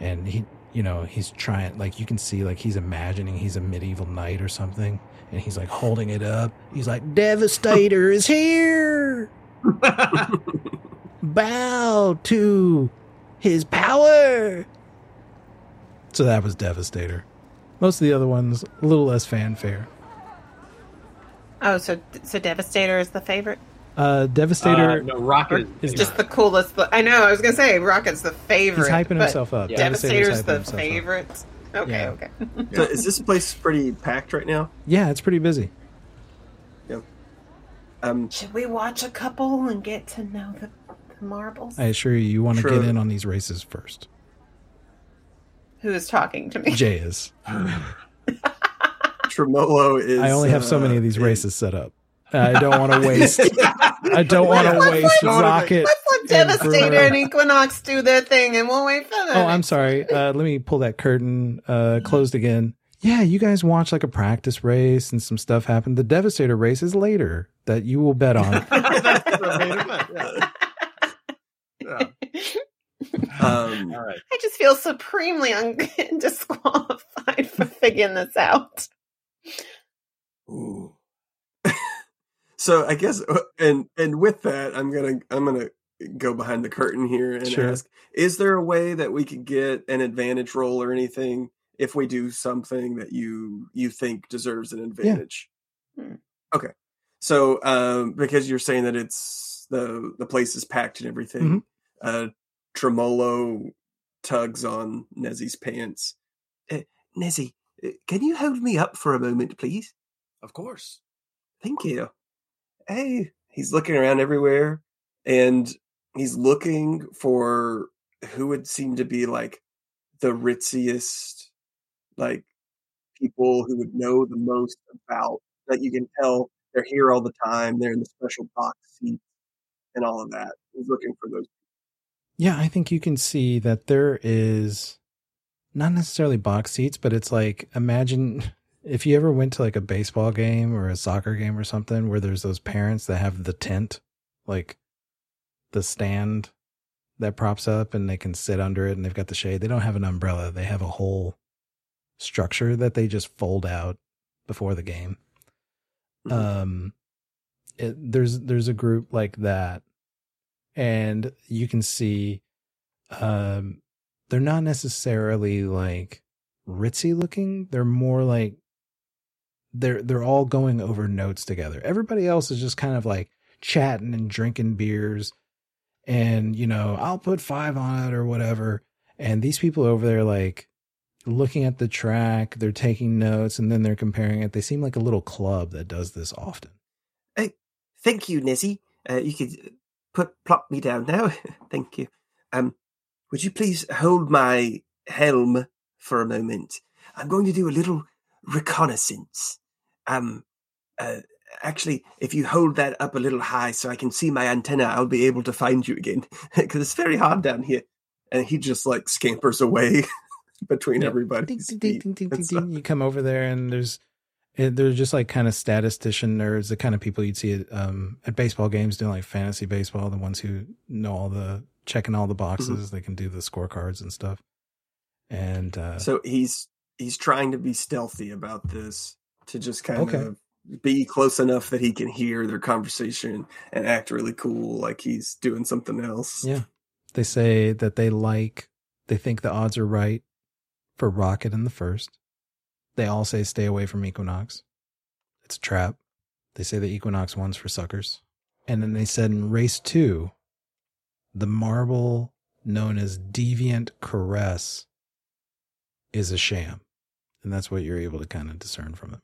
And he you know he's trying like you can see like he's imagining he's a medieval knight or something. And he's like holding it up. He's like devastator is here! Bow to his power! So that was devastator. Most of the other ones a little less fanfare Oh, so so Devastator is the favorite. uh devastator Uh, no, Rocket is is Just the coolest. I know. I was gonna say Rocket's the favorite. he's hyping himself up Yeah. Devastator's Devastator's the himself up. favorite. Okay, Yeah. okay. So is this place pretty packed right now? yeah it's pretty busy Um, Should we watch a couple and get to know the, the marbles? i assure you you want to get in on these races first Who is talking to me? jay is Tremolo is. I only have so many of these uh, races set up. I don't want to waste. I don't want to waste let- rocket. Let's let Devastator Vroomer. and Equinox do their thing, and we'll wait for them. Oh, I'm sorry. Uh, let me pull that curtain uh, closed again. Yeah, you guys watch like a practice race and some stuff happened. The Devastator race is later that you will bet on. That's the main event. Yeah. yeah. Um, All right. I just feel supremely un- disqualified for figuring this out. Ooh. so I guess, uh, and and with that, I'm gonna I'm gonna go behind the curtain here and Sure. ask: Is there a way that we could get an advantage roll or anything if we do something that you you think deserves an advantage? Hmm. Okay, so um, because you're saying that it's the the place is packed and everything, uh, Tremolo tugs on Nezzy's pants. Uh, Nezzy, Uh, can you hold me up for a moment, please? Of course. Thank you. Hey, he's looking around everywhere and he's looking for who would seem to be like the ritziest, like people who would know the most about that you can tell they're here all the time, they're in the special box seats and all of that. He's looking for those. Yeah, I think you can see that there is not necessarily box seats, but it's like imagine if you ever went to like a baseball game or a soccer game or something where there's those parents that have the tent, like the stand that props up and they can sit under it and they've got the shade. They don't have an umbrella, they have a whole structure that they just fold out before the game. Mhm. Um it, there's there's a group like that and you can see um they're not necessarily like ritzy looking they're more like they're they're all going over notes together everybody else is just kind of like chatting and drinking beers and you know i'll put five on it or whatever and these people over there like looking at the track they're taking notes and then they're comparing it they seem like a little club that does this often Thank you, Nezzy. Uh, you could put plop me down now. Thank you. Um, would you please hold my helm for a moment? I'm going to do a little reconnaissance. Um, uh, actually, if you hold that up a little high so I can see my antenna, I'll be able to find you again because it's very hard down here. And he just like scampers away between Yeah. everybody. You come over there, and there's and they're just like kind of statistician nerds, the kind of people you'd see at, um, at baseball games doing like fantasy baseball, the ones who know all the checking all the boxes, they can do the scorecards and stuff. And uh, So he's he's trying to be stealthy about this to just kind Okay. of be close enough that he can hear their conversation and act really cool, like he's doing something else. Yeah. they say that they like, they think the odds are right for Rocket in the first. They all say stay away from Equinox. It's a trap. They say the Equinox one's for suckers. And then they said in race two, the marble known as Deviant Caress is a sham. And that's what you're able to kind of discern from it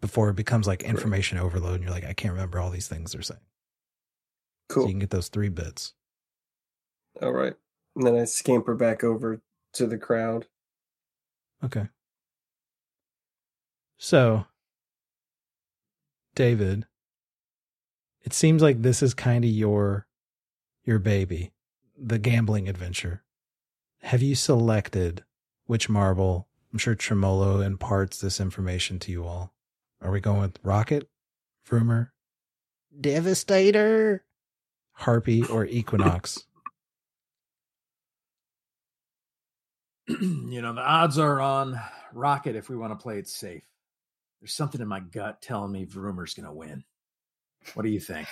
before it becomes like information overload and you're like, I can't remember all these things they're saying. So Cool. you can get those three bits. All right. And then I scamper back over to the crowd. Okay. So, David, it seems like this is kind of your your baby, the gambling adventure. Have you selected which marble? I'm sure Tremolo imparts this information to you all. Are we going with Rocket, Vroomer, Devastator, Harpy, or Equinox? you know, the odds are on Rocket if we want to play it safe. There's something in my gut telling me Vroomer's going to win. What do you think?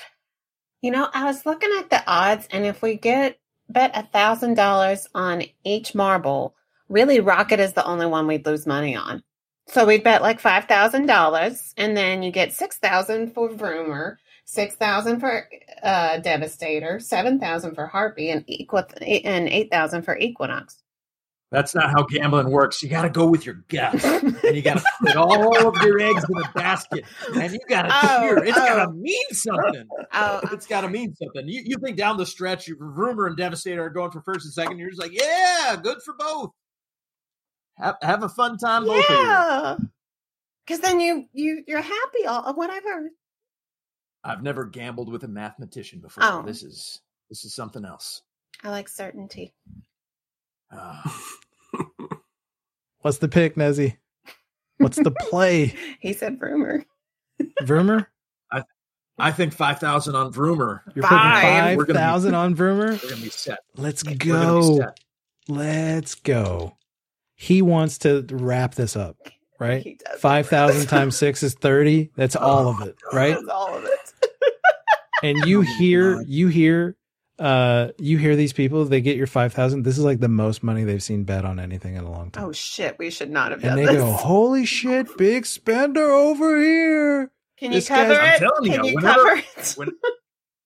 You know, I was looking at the odds, and if we get bet a thousand dollars on each marble, really Rocket is the only one we'd lose money on. So we'd bet like five thousand dollars, and then you get six thousand for Vroomer, six thousand for uh, Devastator, seven thousand for Harpy, and and eight thousand for Equinox. That's not how gambling works. You got to go with your gut, and you got to put all of your eggs in a basket, and you got to Oh, cheer. It's got oh. to mean something. Oh, It's got to mean something. You, you think down the stretch, your Vroomer and Devastator are going for first and second. You're just like, yeah, good for both. Have, have a fun time, both of you. yeah. Because then you you you're happy all whatever. I've never gambled with a mathematician before. Oh. This is this is something else. I like certainty. Ah. What's the pick, Nezzy? What's the play? He said rumor. Vroomer? I I think five thousand on Vroomer. You're Five. putting We're gonna be- 5,000 on Vroomer? We're gonna be set. Let's We're gonna be go. set. Let's go. He wants to wrap this up, right? He does. 5,000 times 6 is 30. That's all oh of it, right? That's all of it. And you Oh, hear, you hear, uh, you hear these people, they get your 5,000. This is like the most money they've seen bet on anything in a long time. Oh shit, we should not have and done they this. go, holy shit, big spender over here. Can you this cover guy's- I'm it? telling Can you, you whenever- cover it? when,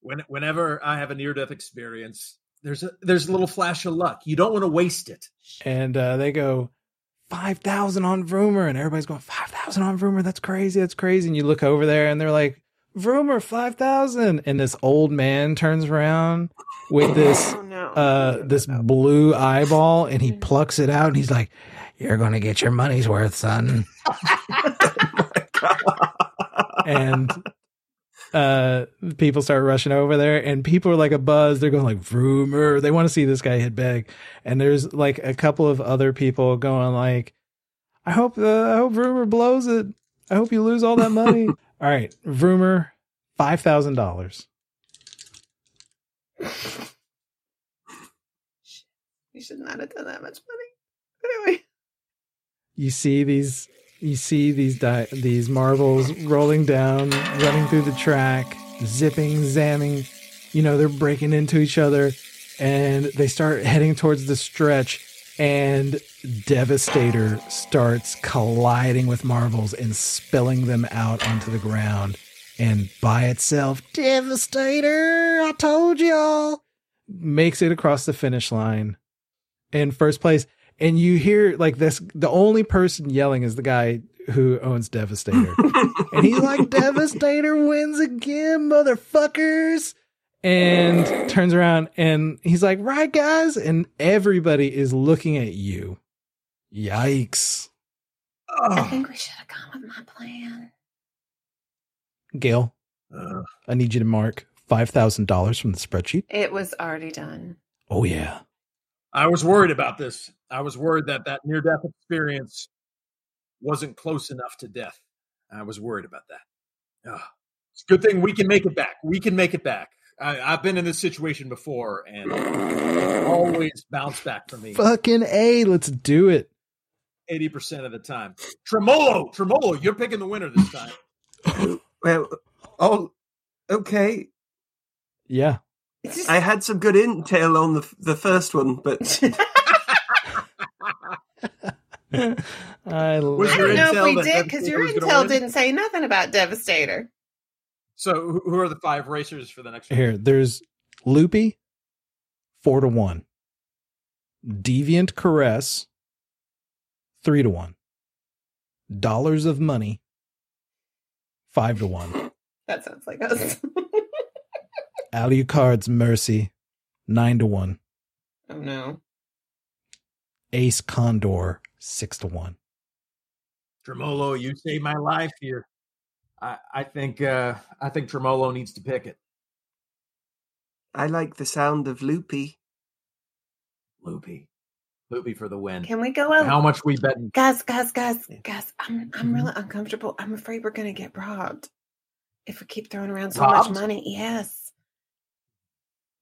when whenever I have a near death experience, there's a there's a little flash of luck. You don't want to waste it. and uh, they go 5000 on Vroomer and everybody's going 5000 on Vroomer that's crazy that's crazy and you look over there and they're like Vroomer 5000 and this old man turns around with this Oh no. uh this blue eyeball and he plucks it out and he's like you're going to get your money's worth son. And uh people start rushing over there and people are like a buzz they're going like vroomer they want to see this guy hit big. And there's like a couple of other people going like i hope uh, i hope vroomer blows it. I hope you lose all that money all right vroomer five thousand dollars you should not have done that much money. Anyway. you see these you see these di- these marbles rolling down running through the track zipping zamming you know they're breaking into each other and they start heading towards the stretch and devastator starts colliding with marbles and spilling them out onto the ground. And by itself devastator i told y'all makes it across the finish line in first place. And you hear like this the only person yelling is the guy who owns devastator. And he's like devastator wins again motherfuckers and turns around and he's like right guys and everybody is looking at you yikes I Oh, think we should have gone with my plan. Gail, Uh, I need you to mark $5,000 from the spreadsheet. It was already done. Oh, yeah. I was worried about this. I was worried that that near death experience wasn't close enough to death. I was worried about that. Ugh. It's a good thing we can make it back. We can make it back. I, I've been in this situation before, and always bounce back for me Fucking A. Let's do it. eighty percent of the time. Tremolo, Tremolo, you're picking the winner this time. Well, oh, okay. Yeah. I had some good intel on the the first one, but I Was I your don't know if we did because your intel didn't say nothing about Devastator. So, who- who are the five racers for the next one? Here, there's Loopy, four to one. Deviant Caress, three to one. Dollars of Money, five to one. That sounds like us. Alucard's Mercy, nine to one. oh no. Ace Condor, six to one. Tremolo, you saved my life here. I, I think uh, I think Tremolo needs to pick it. I like the sound of Loopy. Loopy, Loopy for the win. Can we go out? How much we betting? Guys, guys, guys, guys, I'm I'm Mhm. really uncomfortable. I'm afraid we're gonna get robbed if we keep throwing around so Robbed? much money. Yes.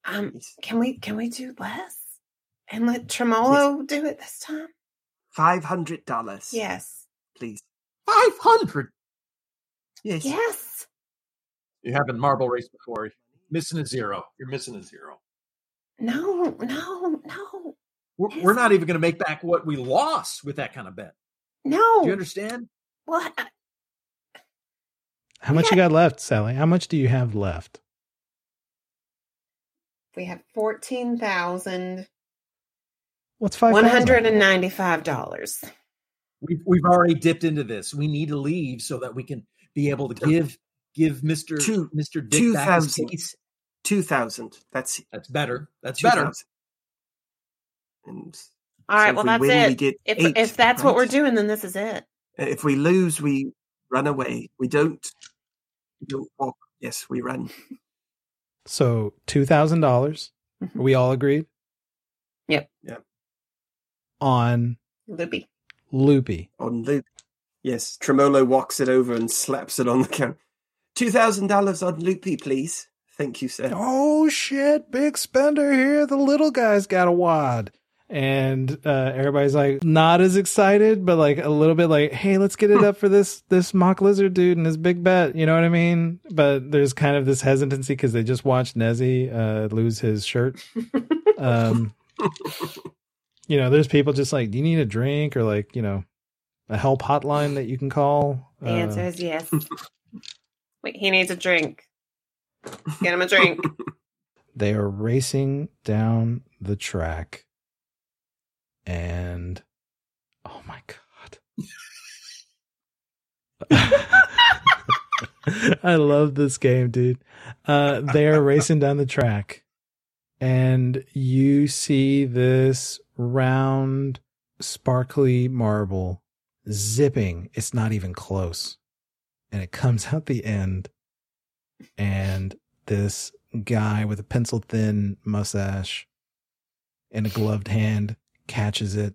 Um, can we can we do less and let Tremolo do it this time? Five hundred dollars. Yes. please. Five hundred. Yes. Yes. You haven't marble race before. Missing a zero. You're missing a zero. No, no, no, We're, we're not even going to make back what we lost with that kind of bet. no. Do you understand? What? How much you got left, Sally? How much do you have left? We have fourteen thousand What's five? one hundred and ninety-five dollars. We've we've already dipped into this. We need to leave so that we can be able to give give Mister Two- Mister Dick two back his thousand. Two thousand. That's That's better. That's two better. thousand. And All right, so well we that's win, we it. get If eight, if that's what we're doing, then this is it. If we lose, we run away. We don't. We don't walk. Yes, we run. So two thousand dollars. Mhm. Are we all agreed? Yep. Yep. On Loopy. Loopy. on Luke. Yes, Tremolo walks it over and slaps it on the counter. Two thousand dollars on Loopy, please. Thank you, sir. Oh shit, big spender here. The little guy's got a wad. And uh, everybody's like not as excited, but like a little bit like, hey, let's get it up for this this mock lizard dude and his big bet. You know what I mean? But there's kind of this hesitancy because they just watched Nezzy uh, lose his shirt. Um, you know, there's people just like, do you need a drink or like, you know, a help hotline that you can call? The Uh, answer is yes. Wait, he needs a drink. Get him a drink. they are racing down the track and oh my god i love this game dude uh they are racing down the track and you see this round sparkly marble zipping it's not even close and it comes out the end and this guy with a pencil thin mustache and a gloved hand catches it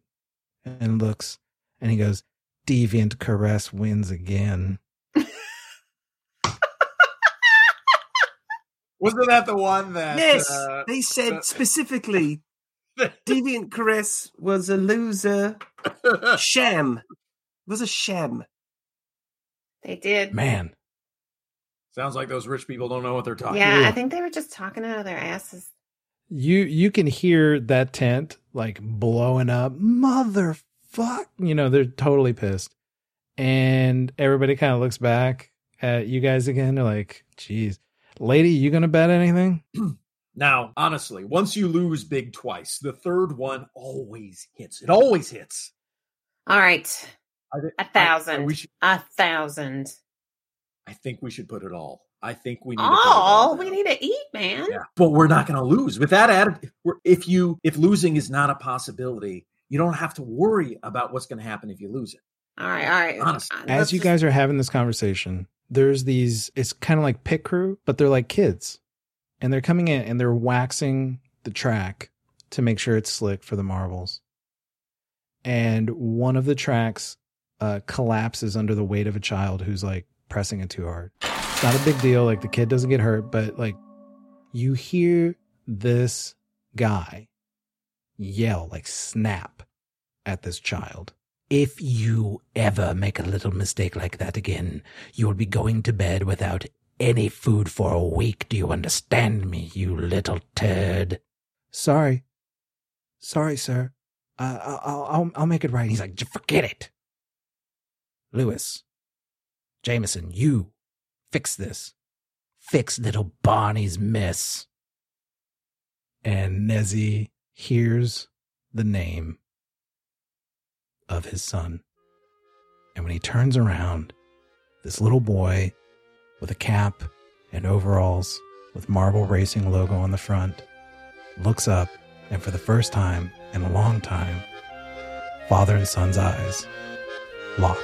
and looks and he goes deviant caress wins again Wasn't that the one that? yes, uh, they said uh, specifically Deviant Caress was a loser. Sham. Was a sham. They did. man Sounds like those rich people don't know what they're talking. Yeah, Ugh. I think they were just talking out of their asses. you you can hear that tent like blowing up motherfuck you know they're totally pissed and everybody kind of looks back at you guys again they're like geez lady you gonna bet anything Now, honestly, once you lose big twice, the third one always hits. It always hits. All right. I thi- A I- I- thousand. we should, A thousand. I think we should put it all. I think we need. to put it Oh, all we need to eat, man. Yeah, but we're not going to lose with that attitude. If you if losing is not a possibility, you don't have to worry about what's going to happen if you lose it. All right, all right. Honestly. Uh, let's as you just- guys are having this conversation there's these it's kind of like pit crew, but they're like kids. And they're coming in and they're waxing the track to make sure it's slick for the marbles. And one of the tracks uh, collapses under the weight of a child who's like pressing it too hard. It's not a big deal. Like the kid doesn't get hurt, but like you hear this guy yell, like snap at this child. If you ever make a little mistake like that again, you will be going to bed without any food for a week. Do you understand me, you little turd? Sorry. Sorry, sir. Uh, I'll, I'll, I'll make it right. He's like, forget it. Lewis, Jameson, you fix this. Fix little Barney's mess. And Nezzy hears the name of his son. And when he turns around, this little boy with a cap and overalls with Marble Racing logo on the front looks up, and for the first time in a long time, father and son's eyes lock.